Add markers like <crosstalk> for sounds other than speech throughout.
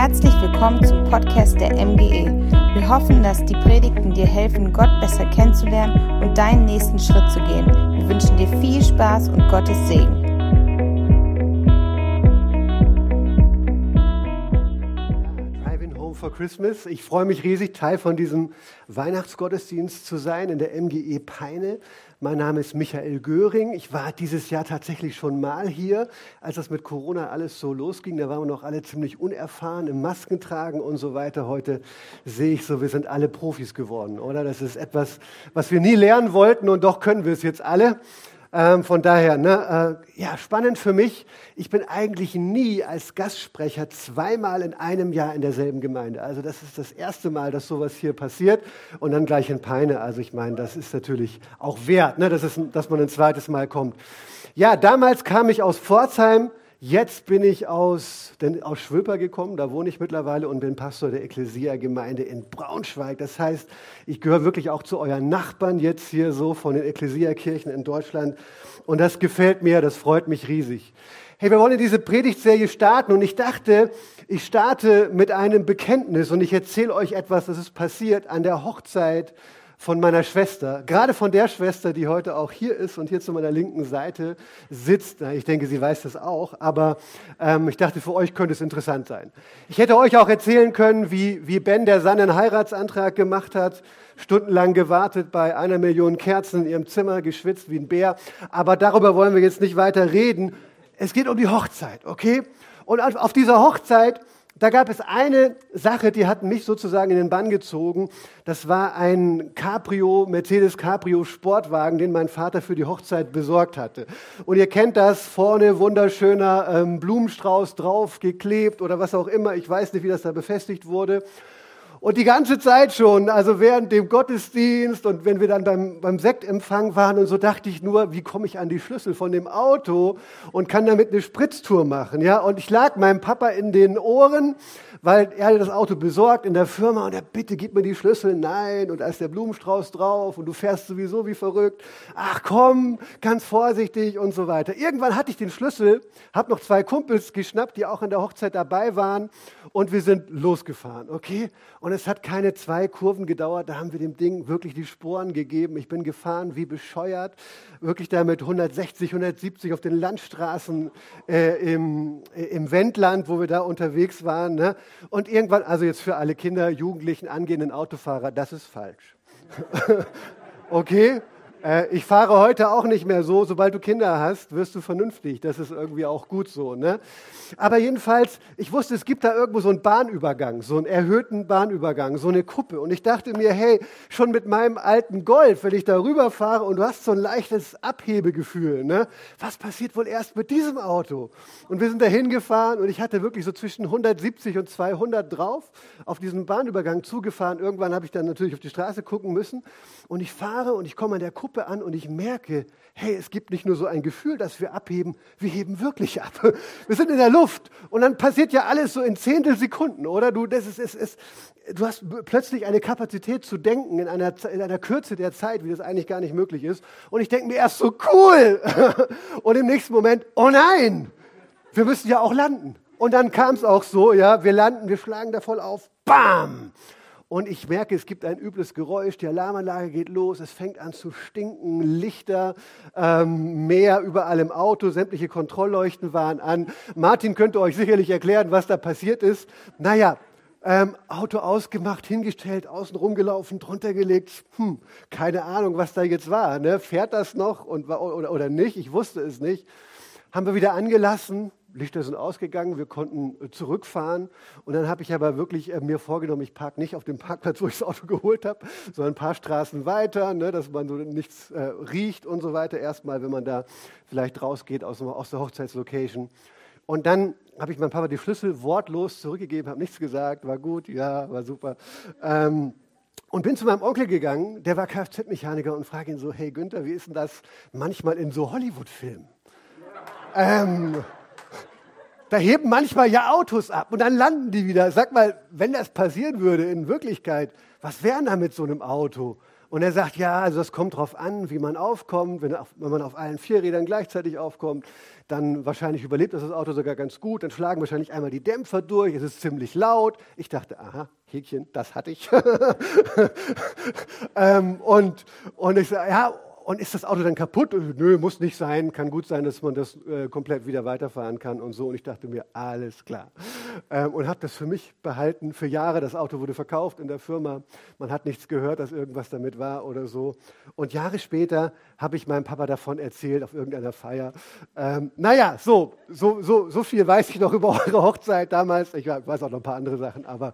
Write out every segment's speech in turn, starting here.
Herzlich willkommen zum Podcast der MGE. Wir hoffen, dass die Predigten dir helfen, Gott besser kennenzulernen und deinen nächsten Schritt zu gehen. Wir wünschen dir viel Spaß und Gottes Segen. Driving Home for Christmas. Ich freue mich riesig, Teil von diesem Weihnachtsgottesdienst zu sein in der MGE Peine. Mein Name ist Michael Göring. Ich war dieses Jahr tatsächlich schon mal hier, als das mit Corona alles so losging. Da waren wir noch alle ziemlich unerfahren im Maskentragen und so weiter. Heute sehe ich so, wir sind alle Profis geworden, oder? Das ist etwas, was wir nie lernen wollten und doch können wir es jetzt alle. Ähm, von daher, ne, äh, ja, spannend für mich. Ich bin eigentlich nie als Gastsprecher zweimal in einem Jahr in derselben Gemeinde. Also das ist das erste Mal, dass sowas hier passiert und dann gleich in Peine. Also ich meine, das ist natürlich auch wert, ne, dass, es, dass man ein zweites Mal kommt. Ja, damals kam ich aus Pforzheim Jetzt bin ich aus, denn aus Schwöper gekommen, da wohne ich mittlerweile und bin Pastor der Ekklesia-Gemeinde in Braunschweig. Das heißt, ich gehöre wirklich auch zu euren Nachbarn jetzt hier so von den Ekklesia-Kirchen in Deutschland. Und das gefällt mir, das freut mich riesig. Hey, wir wollen in diese Predigtserie starten und ich dachte, ich starte mit einem Bekenntnis und ich erzähle euch etwas, das ist passiert an der Hochzeit von meiner Schwester, gerade von der Schwester, die heute auch hier ist und hier zu meiner linken Seite sitzt. Ich denke, sie weiß das auch, aber ähm, ich dachte, für euch könnte es interessant sein. Ich hätte euch auch erzählen können, wie, wie Ben der Sanne einen Heiratsantrag gemacht hat, stundenlang gewartet bei einer Million Kerzen in ihrem Zimmer, geschwitzt wie ein Bär. Aber darüber wollen wir jetzt nicht weiter reden. Es geht um die Hochzeit, okay? Und auf dieser Hochzeit da gab es eine Sache, die hat mich sozusagen in den Bann gezogen. Das war ein Cabrio, Mercedes Cabrio Sportwagen, den mein Vater für die Hochzeit besorgt hatte. Und ihr kennt das, vorne wunderschöner ähm, Blumenstrauß drauf geklebt oder was auch immer. Ich weiß nicht, wie das da befestigt wurde. Und die ganze Zeit schon, also während dem Gottesdienst und wenn wir dann beim, beim Sektempfang waren und so dachte ich nur, wie komme ich an die Schlüssel von dem Auto und kann damit eine Spritztour machen, ja? Und ich lag meinem Papa in den Ohren weil er hat das Auto besorgt in der Firma und er, bitte gib mir die Schlüssel. Nein, und da ist der Blumenstrauß drauf und du fährst sowieso wie verrückt. Ach komm, ganz vorsichtig und so weiter. Irgendwann hatte ich den Schlüssel, habe noch zwei Kumpels geschnappt, die auch an der Hochzeit dabei waren und wir sind losgefahren, okay? Und es hat keine zwei Kurven gedauert, da haben wir dem Ding wirklich die Sporen gegeben. Ich bin gefahren wie bescheuert, wirklich da mit 160, 170 auf den Landstraßen äh, im, äh, im Wendland, wo wir da unterwegs waren. Ne? Und irgendwann, also jetzt für alle Kinder, Jugendlichen, angehenden Autofahrer, das ist falsch. <laughs> okay? Äh, ich fahre heute auch nicht mehr so. Sobald du Kinder hast, wirst du vernünftig. Das ist irgendwie auch gut so. Ne? Aber jedenfalls, ich wusste, es gibt da irgendwo so einen Bahnübergang, so einen erhöhten Bahnübergang, so eine Kuppe. Und ich dachte mir, hey, schon mit meinem alten Golf, wenn ich da rüberfahre und du hast so ein leichtes Abhebegefühl, ne? was passiert wohl erst mit diesem Auto? Und wir sind da hingefahren und ich hatte wirklich so zwischen 170 und 200 drauf, auf diesen Bahnübergang zugefahren. Irgendwann habe ich dann natürlich auf die Straße gucken müssen. Und ich fahre und ich komme an der Kuppe Kuppe an und ich merke, hey, es gibt nicht nur so ein Gefühl, dass wir abheben, wir heben wirklich ab. <laughs> Wir sind in der Luft und dann passiert ja alles so in Zehntelsekunden, oder? Du, das ist, ist, ist, du hast plötzlich eine Kapazität zu denken in einer, in einer Kürze der Zeit, wie das eigentlich gar nicht möglich ist. Und ich denke mir erst so cool <laughs> und im nächsten Moment, oh nein, wir müssen ja auch landen. Und dann kam es auch so, ja, wir landen, wir schlagen da voll auf, bam! Und ich merke, es gibt ein übles Geräusch, die Alarmanlage geht los, es fängt an zu stinken, Lichter, ähm, mehr überall im Auto, sämtliche Kontrollleuchten waren an. Martin könnte euch sicherlich erklären, was da passiert ist. Naja, ähm, Auto ausgemacht, hingestellt, außen rumgelaufen, drunter gelegt. Hm, keine Ahnung, was da jetzt war. Ne? Fährt das noch und, oder, oder nicht? Ich wusste es nicht. Haben wir wieder angelassen, Lichter sind ausgegangen, wir konnten äh, zurückfahren. Und dann habe ich aber wirklich äh, mir vorgenommen, ich parke nicht auf dem Parkplatz, <laughs> wo ich das Auto geholt habe, sondern ein paar Straßen weiter, ne, dass man so nichts äh, riecht und so weiter. Erstmal, wenn man da vielleicht rausgeht aus, aus der Hochzeitslocation. Und dann habe ich meinem Papa die Schlüssel wortlos zurückgegeben, habe nichts gesagt, war gut, ja, war super. Ähm, und bin zu meinem Onkel gegangen, der war Kfz-Mechaniker und frage ihn so, hey Günther, wie ist denn das manchmal in so Hollywood-Filmen? Ähm, da heben manchmal ja Autos ab und dann landen die wieder. Sag mal, wenn das passieren würde in Wirklichkeit, was wäre da mit so einem Auto? Und er sagt, ja, also es kommt darauf an, wie man aufkommt. Wenn, wenn, man auf allen vier Rädern gleichzeitig aufkommt, dann wahrscheinlich überlebt das, das Auto sogar ganz gut. Dann schlagen wahrscheinlich einmal die Dämpfer durch. Es ist ziemlich laut. Ich dachte, aha, Häkchen, das hatte ich. <laughs> ähm, und, und ich sage, ja, und ist das Auto dann kaputt? Nö, muss nicht sein. Kann gut sein, dass man das äh, komplett wieder weiterfahren kann und so. Und ich dachte mir, alles klar. Ähm, und habe das für mich behalten. Für Jahre, das Auto wurde verkauft in der Firma. Man hat nichts gehört, dass irgendwas damit war oder so. Und Jahre später habe ich meinem Papa davon erzählt auf irgendeiner Feier. Ähm, naja, so, so, so, so viel weiß ich noch über eure Hochzeit damals. Ich weiß auch noch ein paar andere Sachen, aber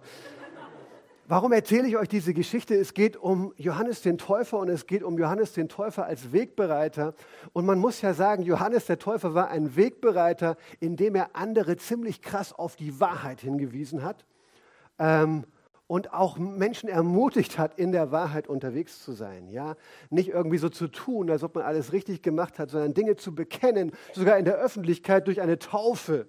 Warum erzähle ich euch diese Geschichte? Es geht um Johannes den Täufer und es geht um Johannes den Täufer als Wegbereiter. Und man muss ja sagen, Johannes der Täufer war ein Wegbereiter, indem er andere ziemlich krass auf die Wahrheit hingewiesen hat ähm, und auch Menschen ermutigt hat, in der Wahrheit unterwegs zu sein. Ja? Nicht irgendwie so zu tun, als ob man alles richtig gemacht hat, sondern Dinge zu bekennen, sogar in der Öffentlichkeit durch eine Taufe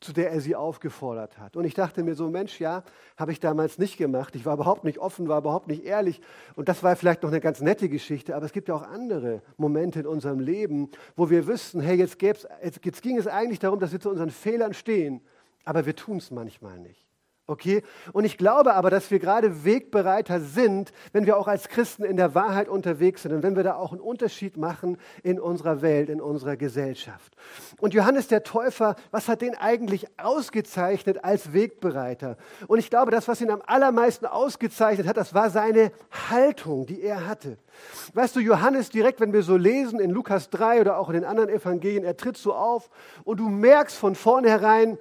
zu der er sie aufgefordert hat. Und ich dachte mir so, Mensch, ja, habe ich damals nicht gemacht. Ich war überhaupt nicht offen, war überhaupt nicht ehrlich. Und das war vielleicht noch eine ganz nette Geschichte, aber es gibt ja auch andere Momente in unserem Leben, wo wir wüssten, hey, jetzt, jetzt, jetzt ging es eigentlich darum, dass wir zu unseren Fehlern stehen, aber wir tun es manchmal nicht. Okay? Und ich glaube aber, dass wir gerade Wegbereiter sind, wenn wir auch als Christen in der Wahrheit unterwegs sind und wenn wir da auch einen Unterschied machen in unserer Welt, in unserer Gesellschaft. Und Johannes der Täufer, was hat den eigentlich ausgezeichnet als Wegbereiter? Und ich glaube, das, was ihn am allermeisten ausgezeichnet hat, das war seine Haltung, die er hatte. Weißt du, Johannes direkt, wenn wir so lesen in Lukas 3 oder auch in den anderen Evangelien, er tritt so auf und du merkst von vornherein,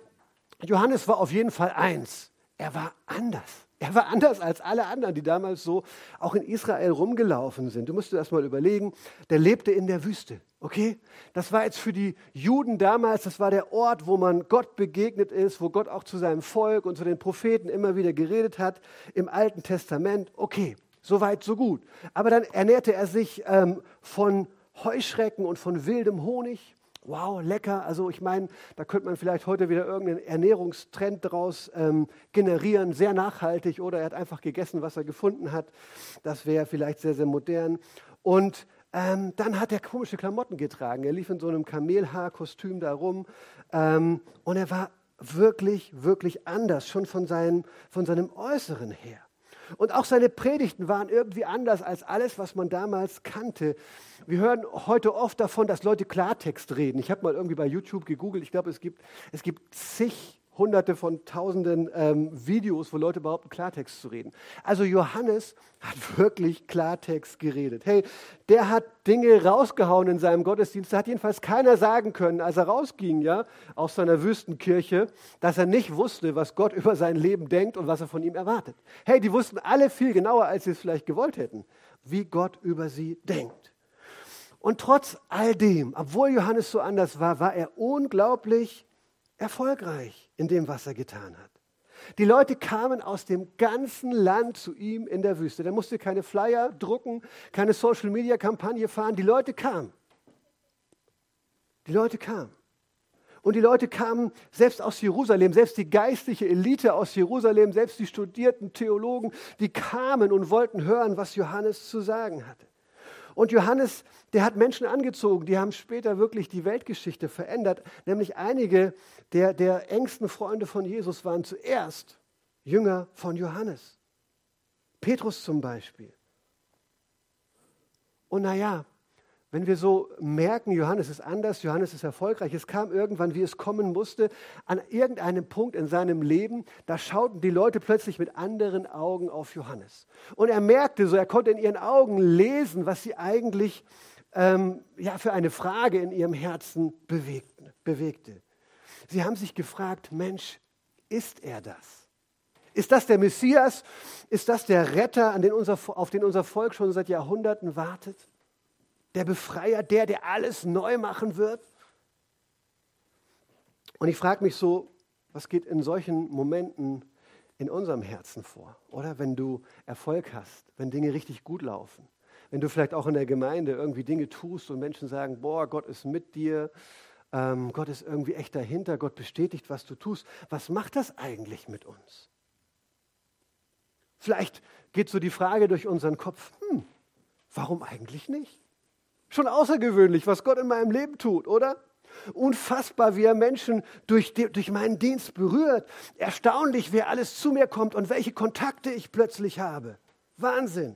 Johannes war auf jeden Fall eins. Er war anders. Er war anders als alle anderen, die damals so auch in Israel rumgelaufen sind. Du musst dir das mal überlegen. Der lebte in der Wüste. Okay? Das war jetzt für die Juden damals, das war der Ort, wo man Gott begegnet ist, wo Gott auch zu seinem Volk und zu den Propheten immer wieder geredet hat im Alten Testament. Okay, so weit, so gut. Aber dann ernährte er sich ähm, von Heuschrecken und von wildem Honig. Wow, lecker. Also ich meine, da könnte man vielleicht heute wieder irgendeinen Ernährungstrend daraus ähm, generieren, sehr nachhaltig. Oder er hat einfach gegessen, was er gefunden hat. Das wäre vielleicht sehr, sehr modern. Und ähm, dann hat er komische Klamotten getragen. Er lief in so einem Kamelhaarkostüm da rum. Ähm, und er war wirklich, wirklich anders, schon von seinem, von seinem Äußeren her. Und auch seine Predigten waren irgendwie anders als alles, was man damals kannte. Wir hören heute oft davon, dass Leute Klartext reden. Ich habe mal irgendwie bei YouTube gegoogelt. Ich glaube, es gibt, es gibt zig hunderte von tausenden ähm, Videos, wo Leute behaupten, Klartext zu reden. Also Johannes hat <laughs> wirklich Klartext geredet. Hey, der hat Dinge rausgehauen in seinem Gottesdienst. Da hat jedenfalls keiner sagen können, als er rausging, ja, aus seiner Wüstenkirche, dass er nicht wusste, was Gott über sein Leben denkt und was er von ihm erwartet. Hey, die wussten alle viel genauer, als sie es vielleicht gewollt hätten, wie Gott über sie denkt. Und trotz all dem, obwohl Johannes so anders war, war er unglaublich erfolgreich in dem, was er getan hat. Die Leute kamen aus dem ganzen Land zu ihm in der Wüste. Der musste keine Flyer drucken, keine Social-Media-Kampagne fahren. Die Leute kamen. Die Leute kamen. Und die Leute kamen selbst aus Jerusalem, selbst die geistliche Elite aus Jerusalem, selbst die studierten Theologen, die kamen und wollten hören, was Johannes zu sagen hatte. Und Johannes, der hat Menschen angezogen, die haben später wirklich die Weltgeschichte verändert. Nämlich einige der, der engsten Freunde von Jesus waren zuerst Jünger von Johannes. Petrus zum Beispiel. Und naja, wenn wir so merken, Johannes ist anders, Johannes ist erfolgreich, es kam irgendwann, wie es kommen musste, an irgendeinem Punkt in seinem Leben, da schauten die Leute plötzlich mit anderen Augen auf Johannes. Und er merkte so, er konnte in ihren Augen lesen, was sie eigentlich ähm, ja, für eine Frage in ihrem Herzen bewegten, bewegte. Sie haben sich gefragt, Mensch, ist er das? Ist das der Messias? Ist das der Retter, den unser, auf den unser Volk schon seit Jahrhunderten wartet? der Befreier, der, der alles neu machen wird. Und ich frage mich so, was geht in solchen Momenten in unserem Herzen vor? Oder wenn du Erfolg hast, wenn Dinge richtig gut laufen, wenn du vielleicht auch in der Gemeinde irgendwie Dinge tust und Menschen sagen, boah, Gott ist mit dir, ähm, Gott ist irgendwie echt dahinter, Gott bestätigt, was du tust. Was macht das eigentlich mit uns? Vielleicht geht so die Frage durch unseren Kopf, hm, Warum eigentlich nicht? Schon außergewöhnlich, was Gott in meinem Leben tut, oder? Unfassbar, wie er Menschen durch, durch meinen Dienst berührt. Erstaunlich, wer alles zu mir kommt und welche Kontakte ich plötzlich habe. Wahnsinn.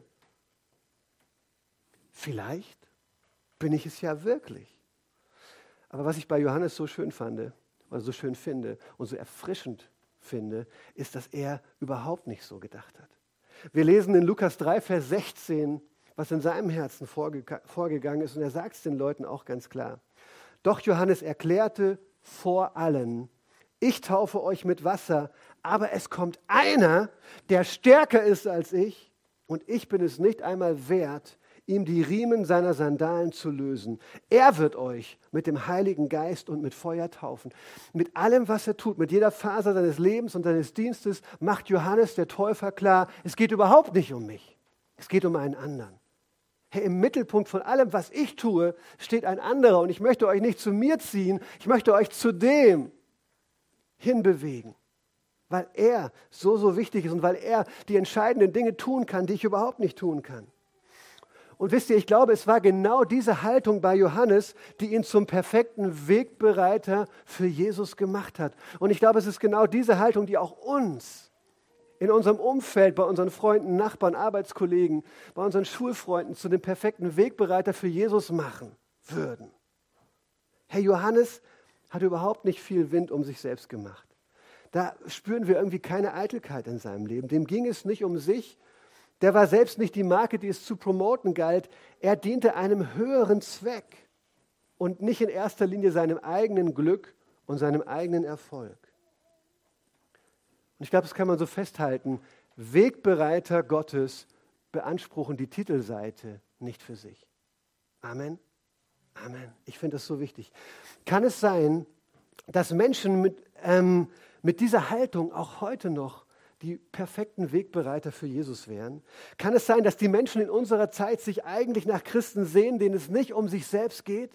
Vielleicht bin ich es ja wirklich. Aber was ich bei Johannes so schön fand, oder so schön finde und so erfrischend finde, ist, dass er überhaupt nicht so gedacht hat. Wir lesen in Lukas 3, Vers 16, was in seinem Herzen vorgegangen ist, und er sagt es den Leuten auch ganz klar. Doch Johannes erklärte vor allen, ich taufe euch mit Wasser, aber es kommt einer, der stärker ist als ich, und ich bin es nicht einmal wert, ihm die Riemen seiner Sandalen zu lösen. Er wird euch mit dem Heiligen Geist und mit Feuer taufen. Mit allem, was er tut, mit jeder Faser seines Lebens und seines Dienstes, macht Johannes der Täufer klar, es geht überhaupt nicht um mich. Es geht um einen anderen. Hey, im Mittelpunkt von allem, was ich tue, steht ein anderer und ich möchte euch nicht zu mir ziehen, ich möchte euch zu dem hinbewegen, weil er so, so wichtig ist und weil er die entscheidenden Dinge tun kann, die ich überhaupt nicht tun kann. Und wisst ihr, ich glaube, es war genau diese Haltung bei Johannes, die ihn zum perfekten Wegbereiter für Jesus gemacht hat. Und ich glaube, es ist genau diese Haltung, die auch uns in unserem Umfeld, bei unseren Freunden, Nachbarn, Arbeitskollegen, bei unseren Schulfreunden zu dem perfekten Wegbereiter für Jesus machen würden. Herr Johannes hat überhaupt nicht viel Wind um sich selbst gemacht. Da spüren wir irgendwie keine Eitelkeit in seinem Leben. Dem ging es nicht um sich. Der war selbst nicht die Marke, die es zu promoten galt. Er diente einem höheren Zweck und nicht in erster Linie seinem eigenen Glück und seinem eigenen Erfolg. Und ich glaube, das kann man so festhalten. Wegbereiter Gottes beanspruchen die Titelseite nicht für sich. Amen. Amen. Ich finde das so wichtig. Kann es sein, dass Menschen mit, ähm, mit dieser Haltung auch heute noch die perfekten Wegbereiter für Jesus wären? Kann es sein, dass die Menschen in unserer Zeit sich eigentlich nach Christen sehen, denen es nicht um sich selbst geht?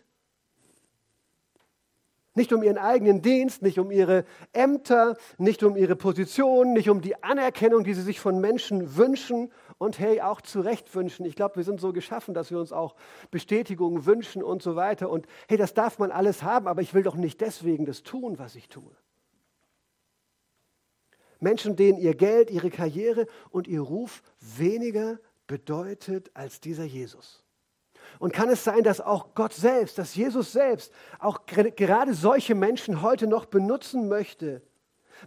Nicht um ihren eigenen Dienst, nicht um ihre Ämter, nicht um ihre Position, nicht um die Anerkennung, die sie sich von Menschen wünschen und hey, auch zu Recht wünschen. Ich glaube, wir sind so geschaffen, dass wir uns auch Bestätigungen wünschen und so weiter. Und hey, das darf man alles haben, aber ich will doch nicht deswegen das tun, was ich tue. Menschen, denen ihr Geld, ihre Karriere und ihr Ruf weniger bedeutet als dieser Jesus. Und kann es sein, dass auch Gott selbst, dass Jesus selbst auch gerade solche Menschen heute noch benutzen möchte?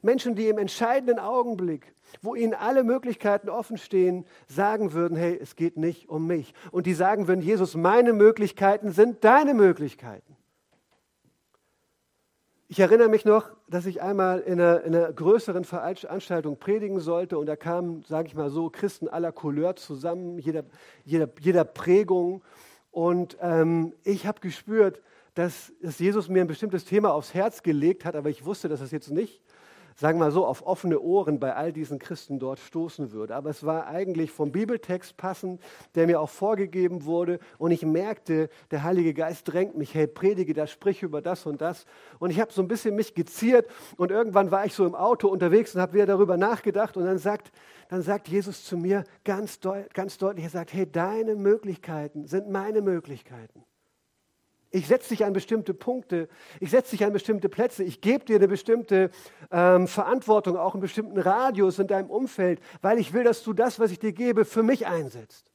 Menschen, die im entscheidenden Augenblick, wo ihnen alle Möglichkeiten offen stehen, sagen würden, hey, es geht nicht um mich. Und die sagen würden, Jesus, meine Möglichkeiten sind deine Möglichkeiten. Ich erinnere mich noch, dass ich einmal in einer, in einer, größeren Veranstaltung predigen sollte und da kamen, sage ich mal so, Christen aller Couleur zusammen, jeder, jeder, jeder Prägung. Und ähm, ich habe gespürt, dass, dass, Jesus mir ein bestimmtes Thema aufs Herz gelegt hat, aber ich wusste, dass es jetzt nicht, sagen wir mal so, auf offene Ohren bei all diesen Christen dort stoßen würde. Aber es war eigentlich vom Bibeltext passend, der mir auch vorgegeben wurde. Und ich merkte, der Heilige Geist drängt mich, hey, predige das, sprich über das und das. Und ich habe so ein bisschen mich geziert und irgendwann war ich so im Auto unterwegs und habe wieder darüber nachgedacht. Und dann sagt dann sagt Jesus zu mir ganz, deut ganz deutlich, er sagt, hey, deine Möglichkeiten sind meine Möglichkeiten. Ich setze dich an bestimmte Punkte, ich setze dich an bestimmte Plätze, ich gebe dir eine bestimmte ähm, Verantwortung, auch einen bestimmten Radius in deinem Umfeld, weil ich will, dass du das, was ich dir gebe, für mich einsetzt.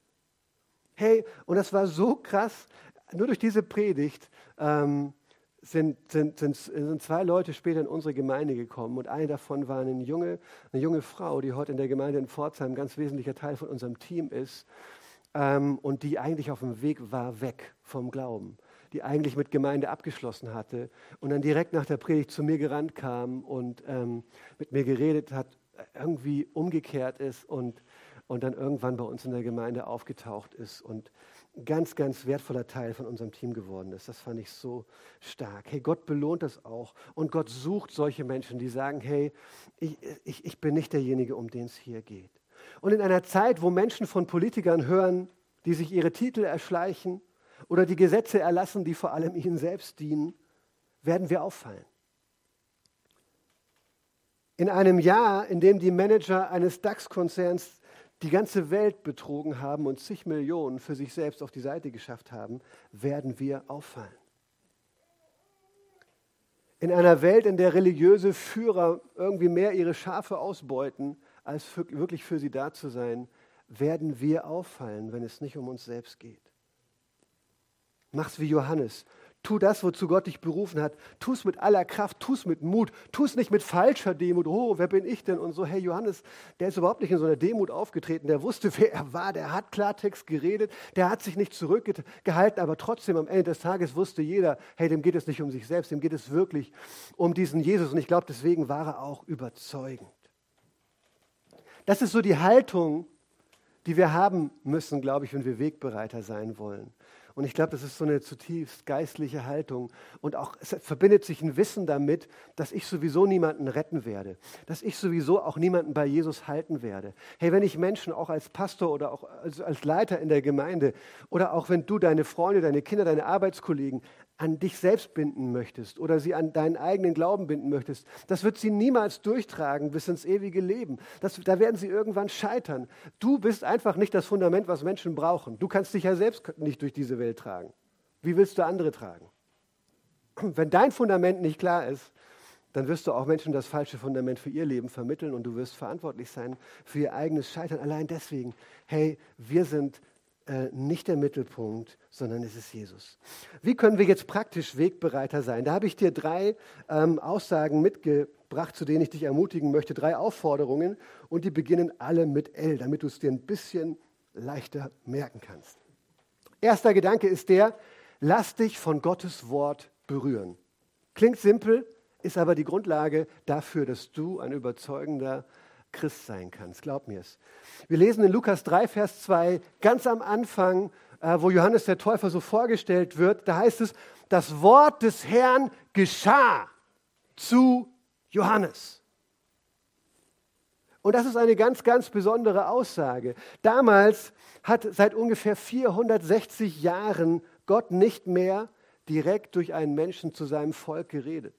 Hey, und das war so krass, nur durch diese Predigt ähm, sind, sind, sind, sind zwei Leute später in unsere Gemeinde gekommen und eine davon war eine junge, eine junge Frau, die heute in der Gemeinde in Pforzheim ein ganz wesentlicher Teil von unserem Team ist ähm, und die eigentlich auf dem Weg war weg vom Glauben, die eigentlich mit Gemeinde abgeschlossen hatte und dann direkt nach der Predigt zu mir gerannt kam und ähm, mit mir geredet hat, irgendwie umgekehrt ist und, und dann irgendwann bei uns in der Gemeinde aufgetaucht ist und ganz, ganz wertvoller Teil von unserem Team geworden ist. Das fand ich so stark. Hey, Gott belohnt das auch. Und Gott sucht solche Menschen, die sagen, hey, ich, ich, ich bin nicht derjenige, um den es hier geht. Und in einer Zeit, wo Menschen von Politikern hören, die sich ihre Titel erschleichen oder die Gesetze erlassen, die vor allem ihnen selbst dienen, werden wir auffallen. In einem Jahr, in dem die Manager eines DAX-Konzerns die ganze Welt betrogen haben und zig Millionen für sich selbst auf die Seite geschafft haben, werden wir auffallen. In einer Welt, in der religiöse Führer irgendwie mehr ihre Schafe ausbeuten, als für, wirklich für sie da zu sein, werden wir auffallen, wenn es nicht um uns selbst geht. Mach's wie Johannes. Tu das, wozu Gott dich berufen hat. Tu es mit aller Kraft, tu es mit Mut. Tu es nicht mit falscher Demut. Oh, wer bin ich denn? Und so, hey, Johannes, der ist überhaupt nicht in so einer Demut aufgetreten. Der wusste, <laughs> wer er war. Der hat Klartext geredet. Der hat sich nicht zurückgehalten. Aber trotzdem, am Ende des Tages wusste jeder, hey, dem geht es nicht um sich selbst. Dem geht es wirklich um diesen Jesus. Und ich glaube, deswegen war er auch überzeugend. Das ist so die Haltung, die wir haben müssen, glaube ich, wenn wir Wegbereiter sein wollen. Und ich glaube, das ist so eine zutiefst geistliche Haltung. Und auch es verbindet sich ein Wissen damit, dass ich sowieso niemanden retten werde. Dass ich sowieso auch niemanden bei Jesus halten werde. Hey, wenn ich Menschen auch als Pastor oder auch als, als Leiter in der Gemeinde oder auch wenn du deine Freunde, deine Kinder, deine Arbeitskollegen an dich selbst binden möchtest oder sie an deinen eigenen Glauben binden möchtest, das wird sie niemals durchtragen bis ins ewige Leben. Das, da werden sie irgendwann scheitern. Du bist einfach nicht das Fundament, was Menschen brauchen. Du kannst dich ja selbst nicht durch diese Welt tragen. Wie willst du andere tragen? <clears throat> Wenn dein Fundament nicht klar ist, dann wirst du auch Menschen das falsche Fundament für ihr Leben vermitteln und du wirst verantwortlich sein für ihr eigenes Scheitern. Allein deswegen, hey, wir sind äh, nicht der Mittelpunkt, sondern es ist Jesus. Wie können wir jetzt praktisch Wegbereiter sein? Da habe ich dir drei ähm, Aussagen mitgebracht, zu denen ich dich ermutigen möchte. Drei Aufforderungen und die beginnen alle mit L, damit du es dir ein bisschen leichter merken kannst. Erster Gedanke ist der, lass dich von Gottes Wort berühren. Klingt simpel, ist aber die Grundlage dafür, dass du ein überzeugender Christ sein kannst. Glaub mir es. Wir lesen in Lukas 3, Vers 2 ganz am Anfang, äh, wo Johannes der Täufer so vorgestellt wird, da heißt es, das Wort des Herrn geschah zu Johannes. Und das ist eine ganz, ganz besondere Aussage. Damals hat seit ungefähr 460 Jahren Gott nicht mehr direkt durch einen Menschen zu seinem Volk geredet.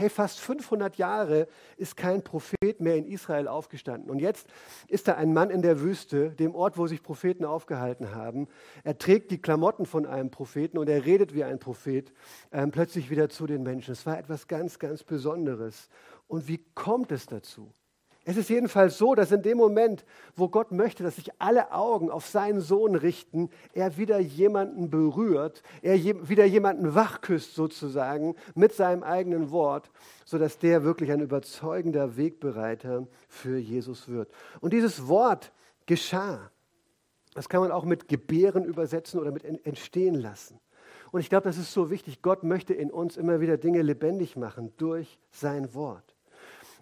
Hey, fast 500 Jahre ist kein Prophet mehr in Israel aufgestanden. Und jetzt ist da ein Mann in der Wüste, dem Ort, wo sich Propheten aufgehalten haben. Er trägt die Klamotten von einem Propheten und er redet wie ein Prophet ähm, plötzlich wieder zu den Menschen. Es war etwas ganz, ganz Besonderes. Und wie kommt es dazu? Es ist jedenfalls so, dass in dem Moment, wo Gott möchte, dass sich alle Augen auf seinen Sohn richten, er wieder jemanden berührt, er je, wieder jemanden wachküsst sozusagen mit seinem eigenen Wort, sodass der wirklich ein überzeugender Wegbereiter für Jesus wird. Und dieses Wort geschah. Das kann man auch mit Gebären übersetzen oder mit entstehen lassen. Und ich glaube, das ist so wichtig. Gott möchte in uns immer wieder Dinge lebendig machen durch sein Wort.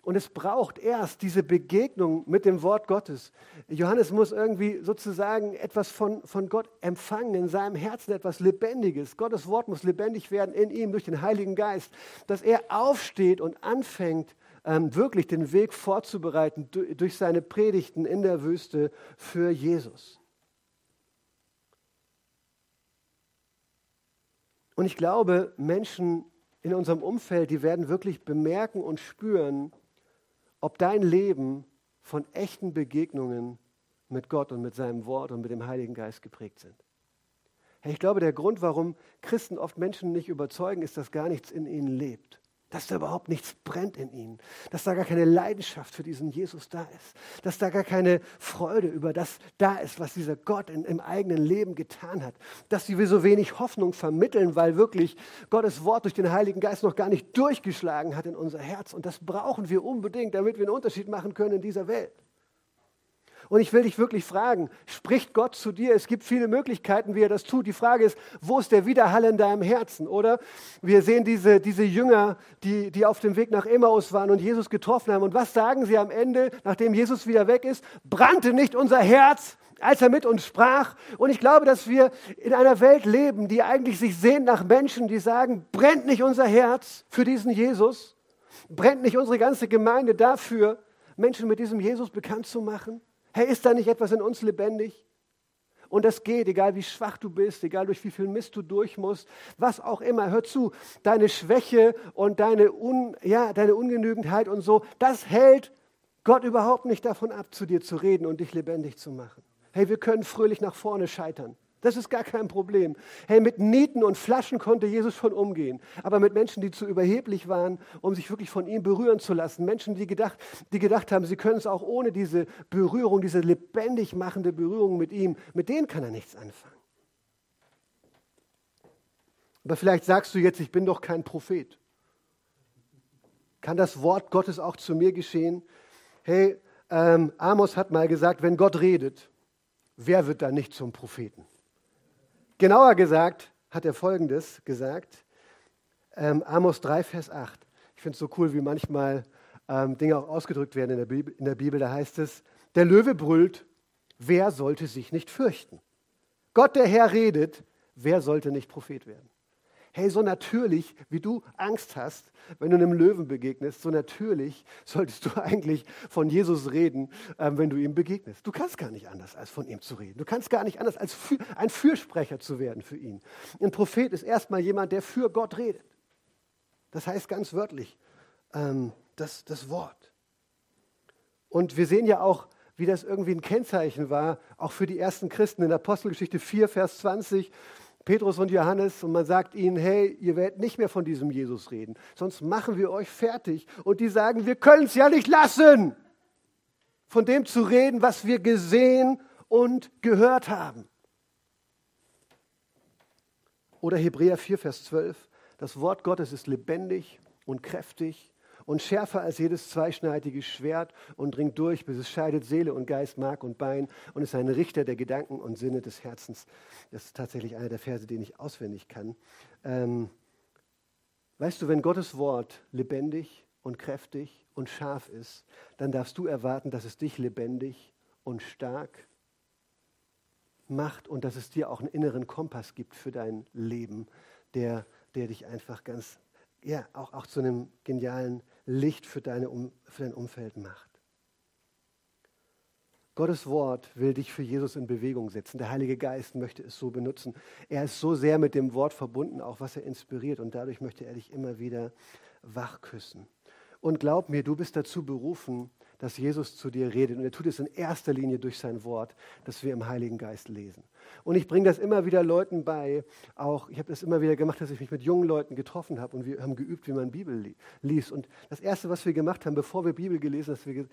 Und es braucht erst diese Begegnung mit dem Wort Gottes. Johannes muss irgendwie sozusagen etwas von, von Gott empfangen, in seinem Herzen etwas Lebendiges. Gottes Wort muss lebendig werden in ihm durch den Heiligen Geist, dass er aufsteht und anfängt, ähm, wirklich den Weg vorzubereiten durch, durch seine Predigten in der Wüste für Jesus. Und ich glaube, Menschen in unserem Umfeld, die werden wirklich bemerken und spüren, ob dein Leben von echten Begegnungen mit Gott und mit seinem Wort und mit dem Heiligen Geist geprägt sind. Ich glaube, der Grund, warum Christen oft Menschen nicht überzeugen, ist, dass gar nichts in ihnen lebt dass da überhaupt nichts brennt in ihnen, dass da gar keine Leidenschaft für diesen Jesus da ist, dass da gar keine Freude über das da ist, was dieser Gott in, im eigenen Leben getan hat, dass sie so wenig Hoffnung vermitteln, weil wirklich Gottes Wort durch den Heiligen Geist noch gar nicht durchgeschlagen hat in unser Herz. Und das brauchen wir unbedingt, damit wir einen Unterschied machen können in dieser Welt. Und ich will dich wirklich fragen, spricht Gott zu dir? Es gibt viele Möglichkeiten, wie er das tut. Die Frage ist, wo ist der Widerhall in deinem Herzen? Oder wir sehen diese, diese Jünger, die, die auf dem Weg nach Emmaus waren und Jesus getroffen haben. Und was sagen sie am Ende, nachdem Jesus wieder weg ist? Brannte nicht unser Herz, als er mit uns sprach. Und ich glaube, dass wir in einer Welt leben, die eigentlich sich sehnt nach Menschen, die sagen, brennt nicht unser Herz für diesen Jesus? Brennt nicht unsere ganze Gemeinde dafür, Menschen mit diesem Jesus bekannt zu machen? Hey, ist da nicht etwas in uns lebendig? Und das geht, egal wie schwach du bist, egal durch wie viel Mist du durch musst, was auch immer. Hör zu, deine Schwäche und deine, Un, ja, deine Ungenügendheit und so, das hält Gott überhaupt nicht davon ab, zu dir zu reden und dich lebendig zu machen. Hey, wir können fröhlich nach vorne scheitern. Das ist gar kein Problem. Hey, mit Nieten und Flaschen konnte Jesus schon umgehen. Aber mit Menschen, die zu überheblich waren, um sich wirklich von ihm berühren zu lassen. Menschen, die gedacht, die gedacht haben, sie können es auch ohne diese Berührung, diese lebendig machende Berührung mit ihm, mit denen kann er nichts anfangen. Aber vielleicht sagst du jetzt, ich bin doch kein Prophet. Kann das Wort Gottes auch zu mir geschehen? Hey, ähm, Amos hat mal gesagt, wenn Gott redet, wer wird dann nicht zum Propheten? Genauer gesagt hat er Folgendes gesagt, ähm, Amos 3, Vers 8. Ich finde es so cool, wie manchmal ähm, Dinge auch ausgedrückt werden in der, Bibel, in der Bibel. Da heißt es, der Löwe brüllt, wer sollte sich nicht fürchten? Gott, der Herr, redet, wer sollte nicht Prophet werden? Hey, so natürlich, wie du Angst hast, wenn du einem Löwen begegnest, so natürlich solltest du <laughs> eigentlich von Jesus reden, ähm, wenn du ihm begegnest. Du kannst gar nicht anders, als von ihm zu reden. Du kannst gar nicht anders, als ein Fürsprecher zu werden für ihn. Ein Prophet ist erstmal jemand, der für Gott redet. Das heißt ganz wörtlich, ähm, das, das Wort. Und wir sehen ja auch, wie das irgendwie ein Kennzeichen war, auch für die ersten Christen in Apostelgeschichte 4, Vers 20. Petrus und Johannes und man sagt ihnen, hey, ihr werdet nicht mehr von diesem Jesus reden, sonst machen wir euch fertig. Und die sagen, wir können es ja nicht lassen, von dem zu reden, was wir gesehen und gehört haben. Oder Hebräer 4, Vers 12, das Wort Gottes ist lebendig und kräftig und schärfer als jedes zweischneidige Schwert und dringt durch, bis es scheidet Seele und Geist, Mark und Bein und ist ein Richter der Gedanken und Sinne des Herzens. Das ist tatsächlich einer der Verse, den ich auswendig kann. Ähm, weißt du, wenn Gottes Wort lebendig und kräftig und scharf ist, dann darfst du erwarten, dass es dich lebendig und stark macht und dass es dir auch einen inneren Kompass gibt für dein Leben, der, der dich einfach ganz, ja, auch, auch zu einem genialen Licht für, deine, für dein Umfeld macht. Gottes Wort will dich für Jesus in Bewegung setzen. Der Heilige Geist möchte es so benutzen. Er ist so sehr mit dem Wort verbunden, auch was er inspiriert. Und dadurch möchte er dich immer wieder wachküssen. Und glaub mir, du bist dazu berufen, dass Jesus zu dir redet. Und er tut es in erster Linie durch sein Wort, das wir im Heiligen Geist lesen. Und ich bringe das immer wieder Leuten bei. Auch ich habe das immer wieder gemacht, dass ich mich mit jungen Leuten getroffen habe und wir haben geübt, wie man Bibel liest. Und das Erste, was wir gemacht haben, bevor wir Bibel gelesen, dass wir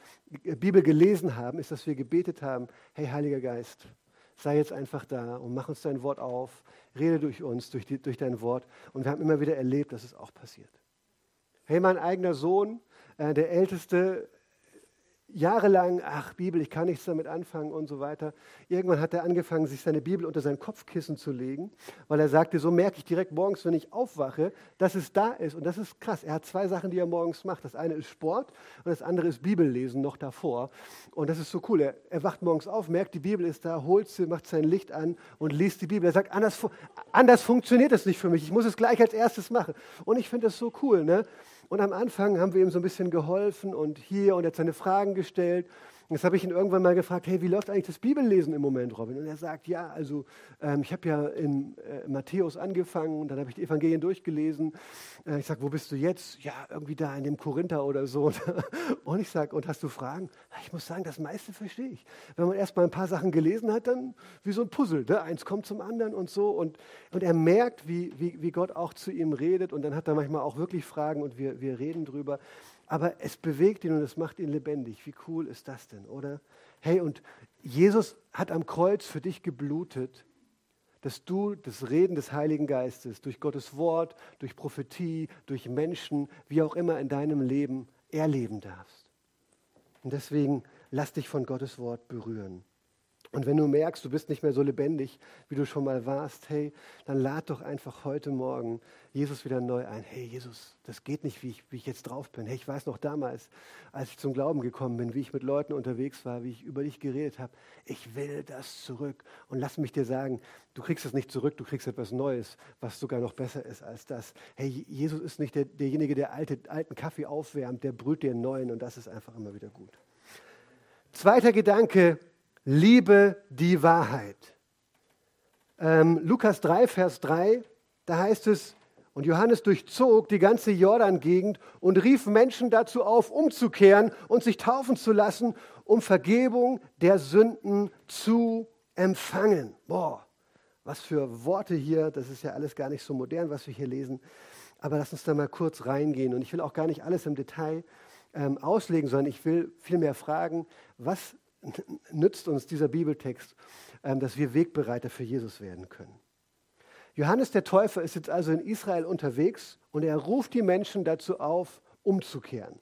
äh, Bibel gelesen haben, ist, dass wir gebetet haben, hey Heiliger Geist, sei jetzt einfach da und mach uns dein Wort auf, rede durch uns, durch, die, durch dein Wort. Und wir haben immer wieder erlebt, dass es auch passiert. Hey, mein eigener Sohn, äh, der Älteste, jahrelang, ach Bibel, ich kann nichts damit anfangen und so weiter. Irgendwann hat er angefangen, sich seine Bibel unter sein Kopfkissen zu legen, weil er sagte, so merke ich direkt morgens, wenn ich aufwache, dass es da ist. Und das ist krass. Er hat zwei Sachen, die er morgens macht. Das eine ist Sport und das andere ist Bibellesen noch davor. Und das ist so cool. Er, er wacht morgens auf, merkt, die Bibel ist da, holt sie, macht sein Licht an und liest die Bibel. Er sagt, anders, anders funktioniert das nicht für mich. Ich muss es gleich als erstes machen. Und ich finde das so cool. Ne? Und am Anfang haben wir ihm so ein bisschen geholfen und hier und hat seine Fragen gestellt. Jetzt habe ich ihn irgendwann mal gefragt, hey, wie läuft eigentlich das Bibellesen im Moment, Robin? Und er sagt, ja, also ähm, ich habe ja in äh, Matthäus angefangen und dann habe ich die Evangelien durchgelesen. Äh, ich sage, wo bist du jetzt? Ja, irgendwie da in dem Korinther oder so. <laughs> und ich sage, und hast du Fragen? Ich muss sagen, das meiste verstehe ich. Wenn man erst mal ein paar Sachen gelesen hat, dann wie so ein Puzzle. Ne? Eins kommt zum anderen und so. Und, und er merkt, wie, wie, wie Gott auch zu ihm redet. Und dann hat er manchmal auch wirklich Fragen und wir, wir reden drüber. Aber es bewegt ihn und es macht ihn lebendig. Wie cool ist das denn, oder? Hey, und Jesus hat am Kreuz für dich geblutet, dass du das Reden des Heiligen Geistes durch Gottes Wort, durch Prophetie, durch Menschen, wie auch immer in deinem Leben erleben darfst. Und deswegen lass dich von Gottes Wort berühren. Und wenn du merkst, du bist nicht mehr so lebendig, wie du schon mal warst, hey, dann lad doch einfach heute Morgen Jesus wieder neu ein. Hey, Jesus, das geht nicht, wie ich, wie ich jetzt drauf bin. Hey, ich weiß noch damals, als ich zum Glauben gekommen bin, wie ich mit Leuten unterwegs war, wie ich über dich geredet habe. Ich will das zurück. Und lass mich dir sagen, du kriegst es nicht zurück, du kriegst etwas Neues, was sogar noch besser ist als das. Hey, Jesus ist nicht der, derjenige, der alte, alten Kaffee aufwärmt, der brüht dir einen neuen und das ist einfach immer wieder gut. Zweiter Gedanke, liebe die Wahrheit. Ähm, Lukas 3, Vers 3, da heißt es, Und Johannes durchzog die ganze Jordan-Gegend und rief Menschen dazu auf, umzukehren und sich taufen zu lassen, um Vergebung der Sünden zu empfangen. Boah, was für Worte hier, das ist ja alles gar nicht so modern, was wir hier lesen. Aber lass uns da mal kurz reingehen. Und ich will auch gar nicht alles im Detail ähm, auslegen, sondern ich will vielmehr fragen, was nützt uns dieser Bibeltext, ähm, dass wir Wegbereiter für Jesus werden können. Johannes der Täufer ist jetzt also in Israel unterwegs und er ruft die Menschen dazu auf, umzukehren.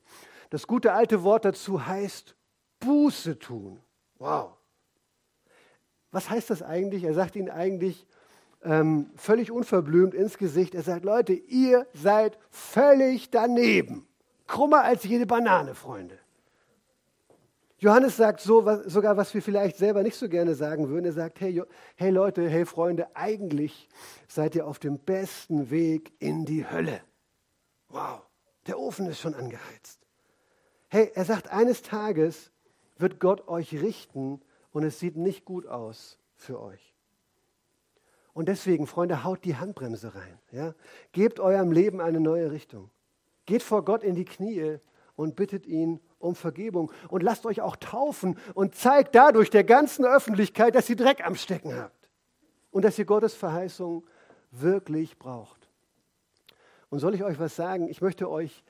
Das gute alte Wort dazu heißt Buße tun. Wow. Was heißt das eigentlich? Er sagt ihnen eigentlich ähm, völlig unverblümt ins Gesicht. Er sagt, Leute, ihr seid völlig daneben. Krummer als jede Banane, Freunde. Johannes sagt so, was, sogar, was wir vielleicht selber nicht so gerne sagen würden. Er sagt, hey, hey Leute, hey Freunde, eigentlich seid ihr auf dem besten Weg in die Hölle. Wow, der Ofen ist schon angeheizt. Hey, er sagt, eines Tages wird Gott euch richten und es sieht nicht gut aus für euch. Und deswegen, Freunde, haut die Handbremse rein. Ja? Gebt eurem Leben eine neue Richtung. Geht vor Gott in die Knie und bittet ihn um Vergebung und lasst euch auch taufen und zeigt dadurch der ganzen Öffentlichkeit, dass ihr Dreck am Stecken habt und dass ihr Gottes Verheißung wirklich braucht. Und soll ich euch was sagen? Ich möchte euch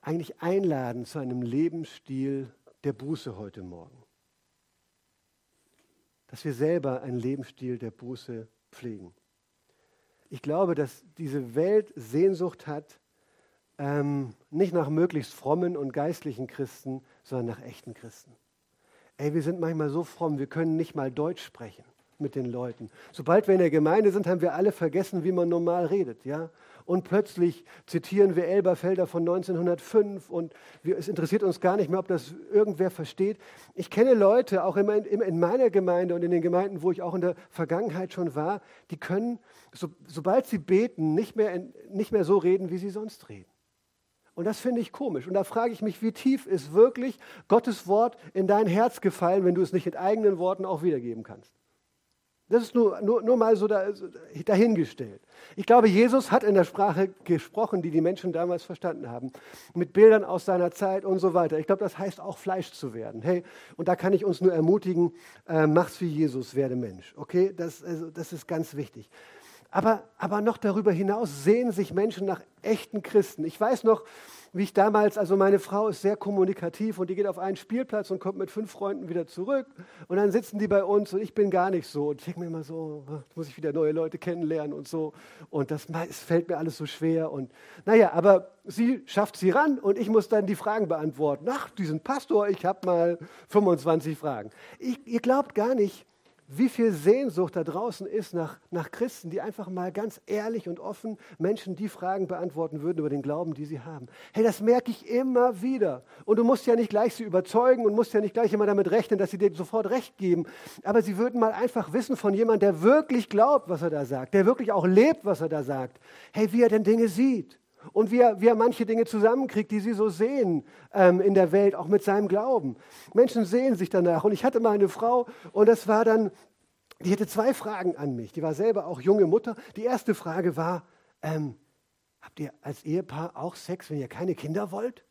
eigentlich einladen zu einem Lebensstil der Buße heute Morgen. Dass wir selber einen Lebensstil der Buße pflegen. Ich glaube, dass diese Welt Sehnsucht hat, ähm, nicht nach möglichst frommen und geistlichen Christen, sondern nach echten Christen. Ey, wir sind manchmal so fromm, wir können nicht mal Deutsch sprechen mit den Leuten. Sobald wir in der Gemeinde sind, haben wir alle vergessen, wie man normal redet, ja? Und plötzlich zitieren wir Elberfelder von 1905 und wir, es interessiert uns gar nicht mehr, ob das irgendwer versteht. Ich kenne Leute, auch in, mein, in, meiner Gemeinde und in den Gemeinden, wo ich auch in der Vergangenheit schon war, die können, so, sobald sie beten, nicht mehr, nicht mehr so reden, wie sie sonst reden. Und das finde ich komisch. Und da frage ich mich, wie tief ist wirklich Gottes Wort in dein Herz gefallen, wenn du es nicht in eigenen Worten auch wiedergeben kannst? Das ist nur, nur, nur mal so dahingestellt. Ich glaube, Jesus hat in der Sprache gesprochen, die die Menschen damals verstanden haben, mit Bildern aus seiner Zeit und so weiter. Ich glaube, das heißt auch Fleisch zu werden. Hey, und da kann ich uns nur ermutigen, äh, mach's wie Jesus, werde Mensch. Okay, das, also, das ist ganz wichtig. Aber, aber noch darüber hinaus sehen sich Menschen nach echten Christen. Ich weiß noch, wie ich damals, also meine Frau ist sehr kommunikativ und die geht auf einen Spielplatz und kommt mit fünf Freunden wieder zurück und dann sitzen die bei uns und ich bin gar nicht so. Und ich denke mir immer so, ah, muss ich wieder neue Leute kennenlernen und so. Und das fällt mir alles so schwer. Und naja, aber sie schafft sie ran und ich muss dann die Fragen beantworten. Ach, diesen Pastor, ich habe mal 25 Fragen. Ich, ihr glaubt gar nicht, wie viel Sehnsucht da draußen ist nach, nach Christen, die einfach mal ganz ehrlich und offen Menschen die Fragen beantworten würden über den Glauben, die sie haben. Hey, das merke ich immer wieder. Und du musst ja nicht gleich sie überzeugen und musst ja nicht gleich immer damit rechnen, dass sie dir sofort recht geben. Aber sie würden mal einfach wissen von jemandem, der wirklich glaubt, was er da sagt, der wirklich auch lebt, was er da sagt. Hey, wie er denn Dinge sieht. Und wie er, wie er manche Dinge zusammenkriegt, die sie so sehen ähm, in der Welt, auch mit seinem Glauben. Menschen sehen sich danach. Und ich hatte mal eine Frau und das war dann, die hatte zwei Fragen an mich. Die war selber auch junge Mutter. Die erste Frage war, ähm, habt ihr als Ehepaar auch Sex, wenn ihr keine Kinder wollt?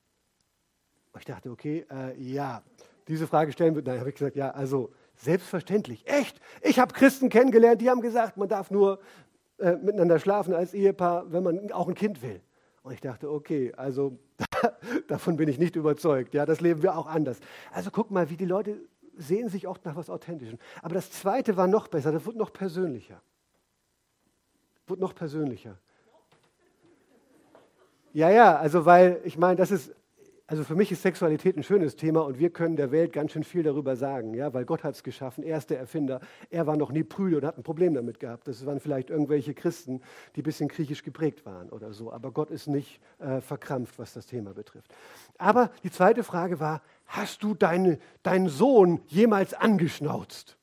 Und ich dachte, okay, äh, ja, diese Frage stellen wir. Dann habe ich gesagt, ja, also selbstverständlich. Echt? Ich habe Christen kennengelernt, die haben gesagt, man darf nur äh, miteinander schlafen als Ehepaar, wenn man auch ein Kind will. Und ich dachte, okay, also <laughs> davon bin ich nicht überzeugt. Ja, das leben wir auch anders. Also guck mal, wie die Leute sehen sich oft nach was Authentischem. Aber das Zweite war noch besser, das wurde noch persönlicher. Wurde noch persönlicher. Ja, ja, also weil ich meine, das ist also für mich ist Sexualität ein schönes Thema und wir können der Welt ganz schön viel darüber sagen, ja, weil Gott hat es geschaffen, er ist der Erfinder. Er war noch nie prüde und hat ein Problem damit gehabt. Das waren vielleicht irgendwelche Christen, die ein bisschen griechisch geprägt waren oder so. Aber Gott ist nicht äh, verkrampft, was das Thema betrifft. Aber die zweite Frage war, hast du deine, deinen Sohn jemals angeschnauzt?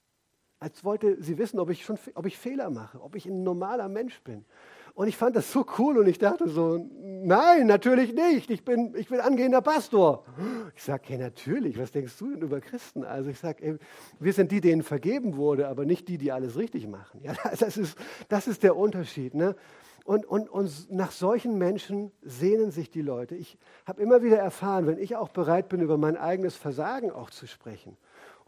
Als wollte sie wissen, ob ich, schon, ob ich Fehler mache, ob ich ein normaler Mensch bin. Und ich fand das so cool und ich dachte so, nein, natürlich nicht. Ich bin, ich bin angehender Pastor. Ich sage, hey, natürlich, was denkst du denn über Christen? Also ich sage, wir sind die, denen vergeben wurde, aber nicht die, die alles richtig machen. Ja, <laughs> das, ist, das ist der Unterschied. Ne? Und, und, und nach solchen Menschen sehnen sich die Leute. Ich habe immer wieder erfahren, wenn ich auch bereit bin, über mein eigenes Versagen auch zu sprechen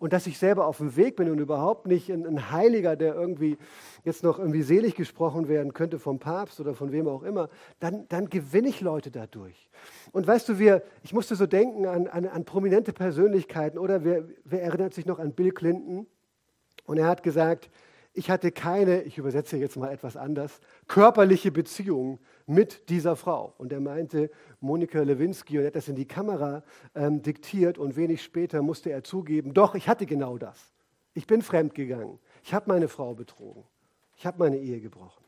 und dass ich selber auf dem Weg bin und überhaupt nicht ein, Heiliger, der irgendwie jetzt noch irgendwie selig gesprochen werden könnte vom Papst oder von wem auch immer, dann, dann gewinne ich Leute dadurch. Und weißt du, wir, ich musste so denken an, an, an prominente Persönlichkeiten oder wer, wer erinnert sich noch an Bill Clinton? Und er hat gesagt, ich hatte keine, ich übersetze jetzt mal etwas anders, körperliche Beziehung mit dieser Frau. Und er meinte, Monika Lewinsky, und er hat das in die Kamera ähm, diktiert und wenig später musste er zugeben, doch, ich hatte genau das. Ich bin fremdgegangen. Ich habe meine Frau betrogen. Ich habe meine Ehe gebrochen.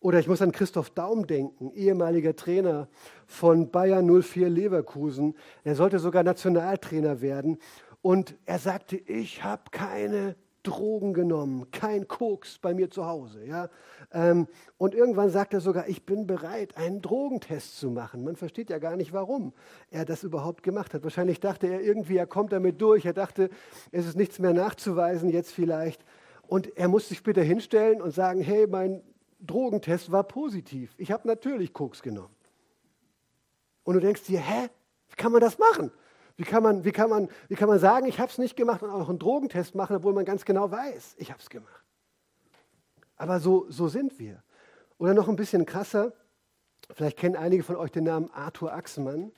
Oder ich muss an Christoph Daum denken, ehemaliger Trainer von Bayern 04 Leverkusen. Er sollte sogar Nationaltrainer werden. Und er sagte, ich habe keine Drogen genommen, kein Koks bei mir zu Hause. Ja? Ähm, und irgendwann sagt er sogar, ich bin bereit, einen Drogentest zu machen. Man versteht ja gar nicht, warum er das überhaupt gemacht hat. Wahrscheinlich dachte er irgendwie, er kommt damit durch. Er dachte, es ist nichts mehr nachzuweisen, jetzt vielleicht. Und er muss sich später hinstellen und sagen, hey, mein Drogentest war positiv. Ich habe natürlich Koks genommen. Und du denkst dir, hä, wie kann man das machen? Wie kann man, wie kann man, wie kann man sagen, ich habe es nicht gemacht und auch einen Drogentest machen, obwohl man ganz genau weiß, ich habe es gemacht. Aber so, so sind wir. Oder noch ein bisschen krasser, vielleicht kennen einige von euch den Namen Arthur Axmann.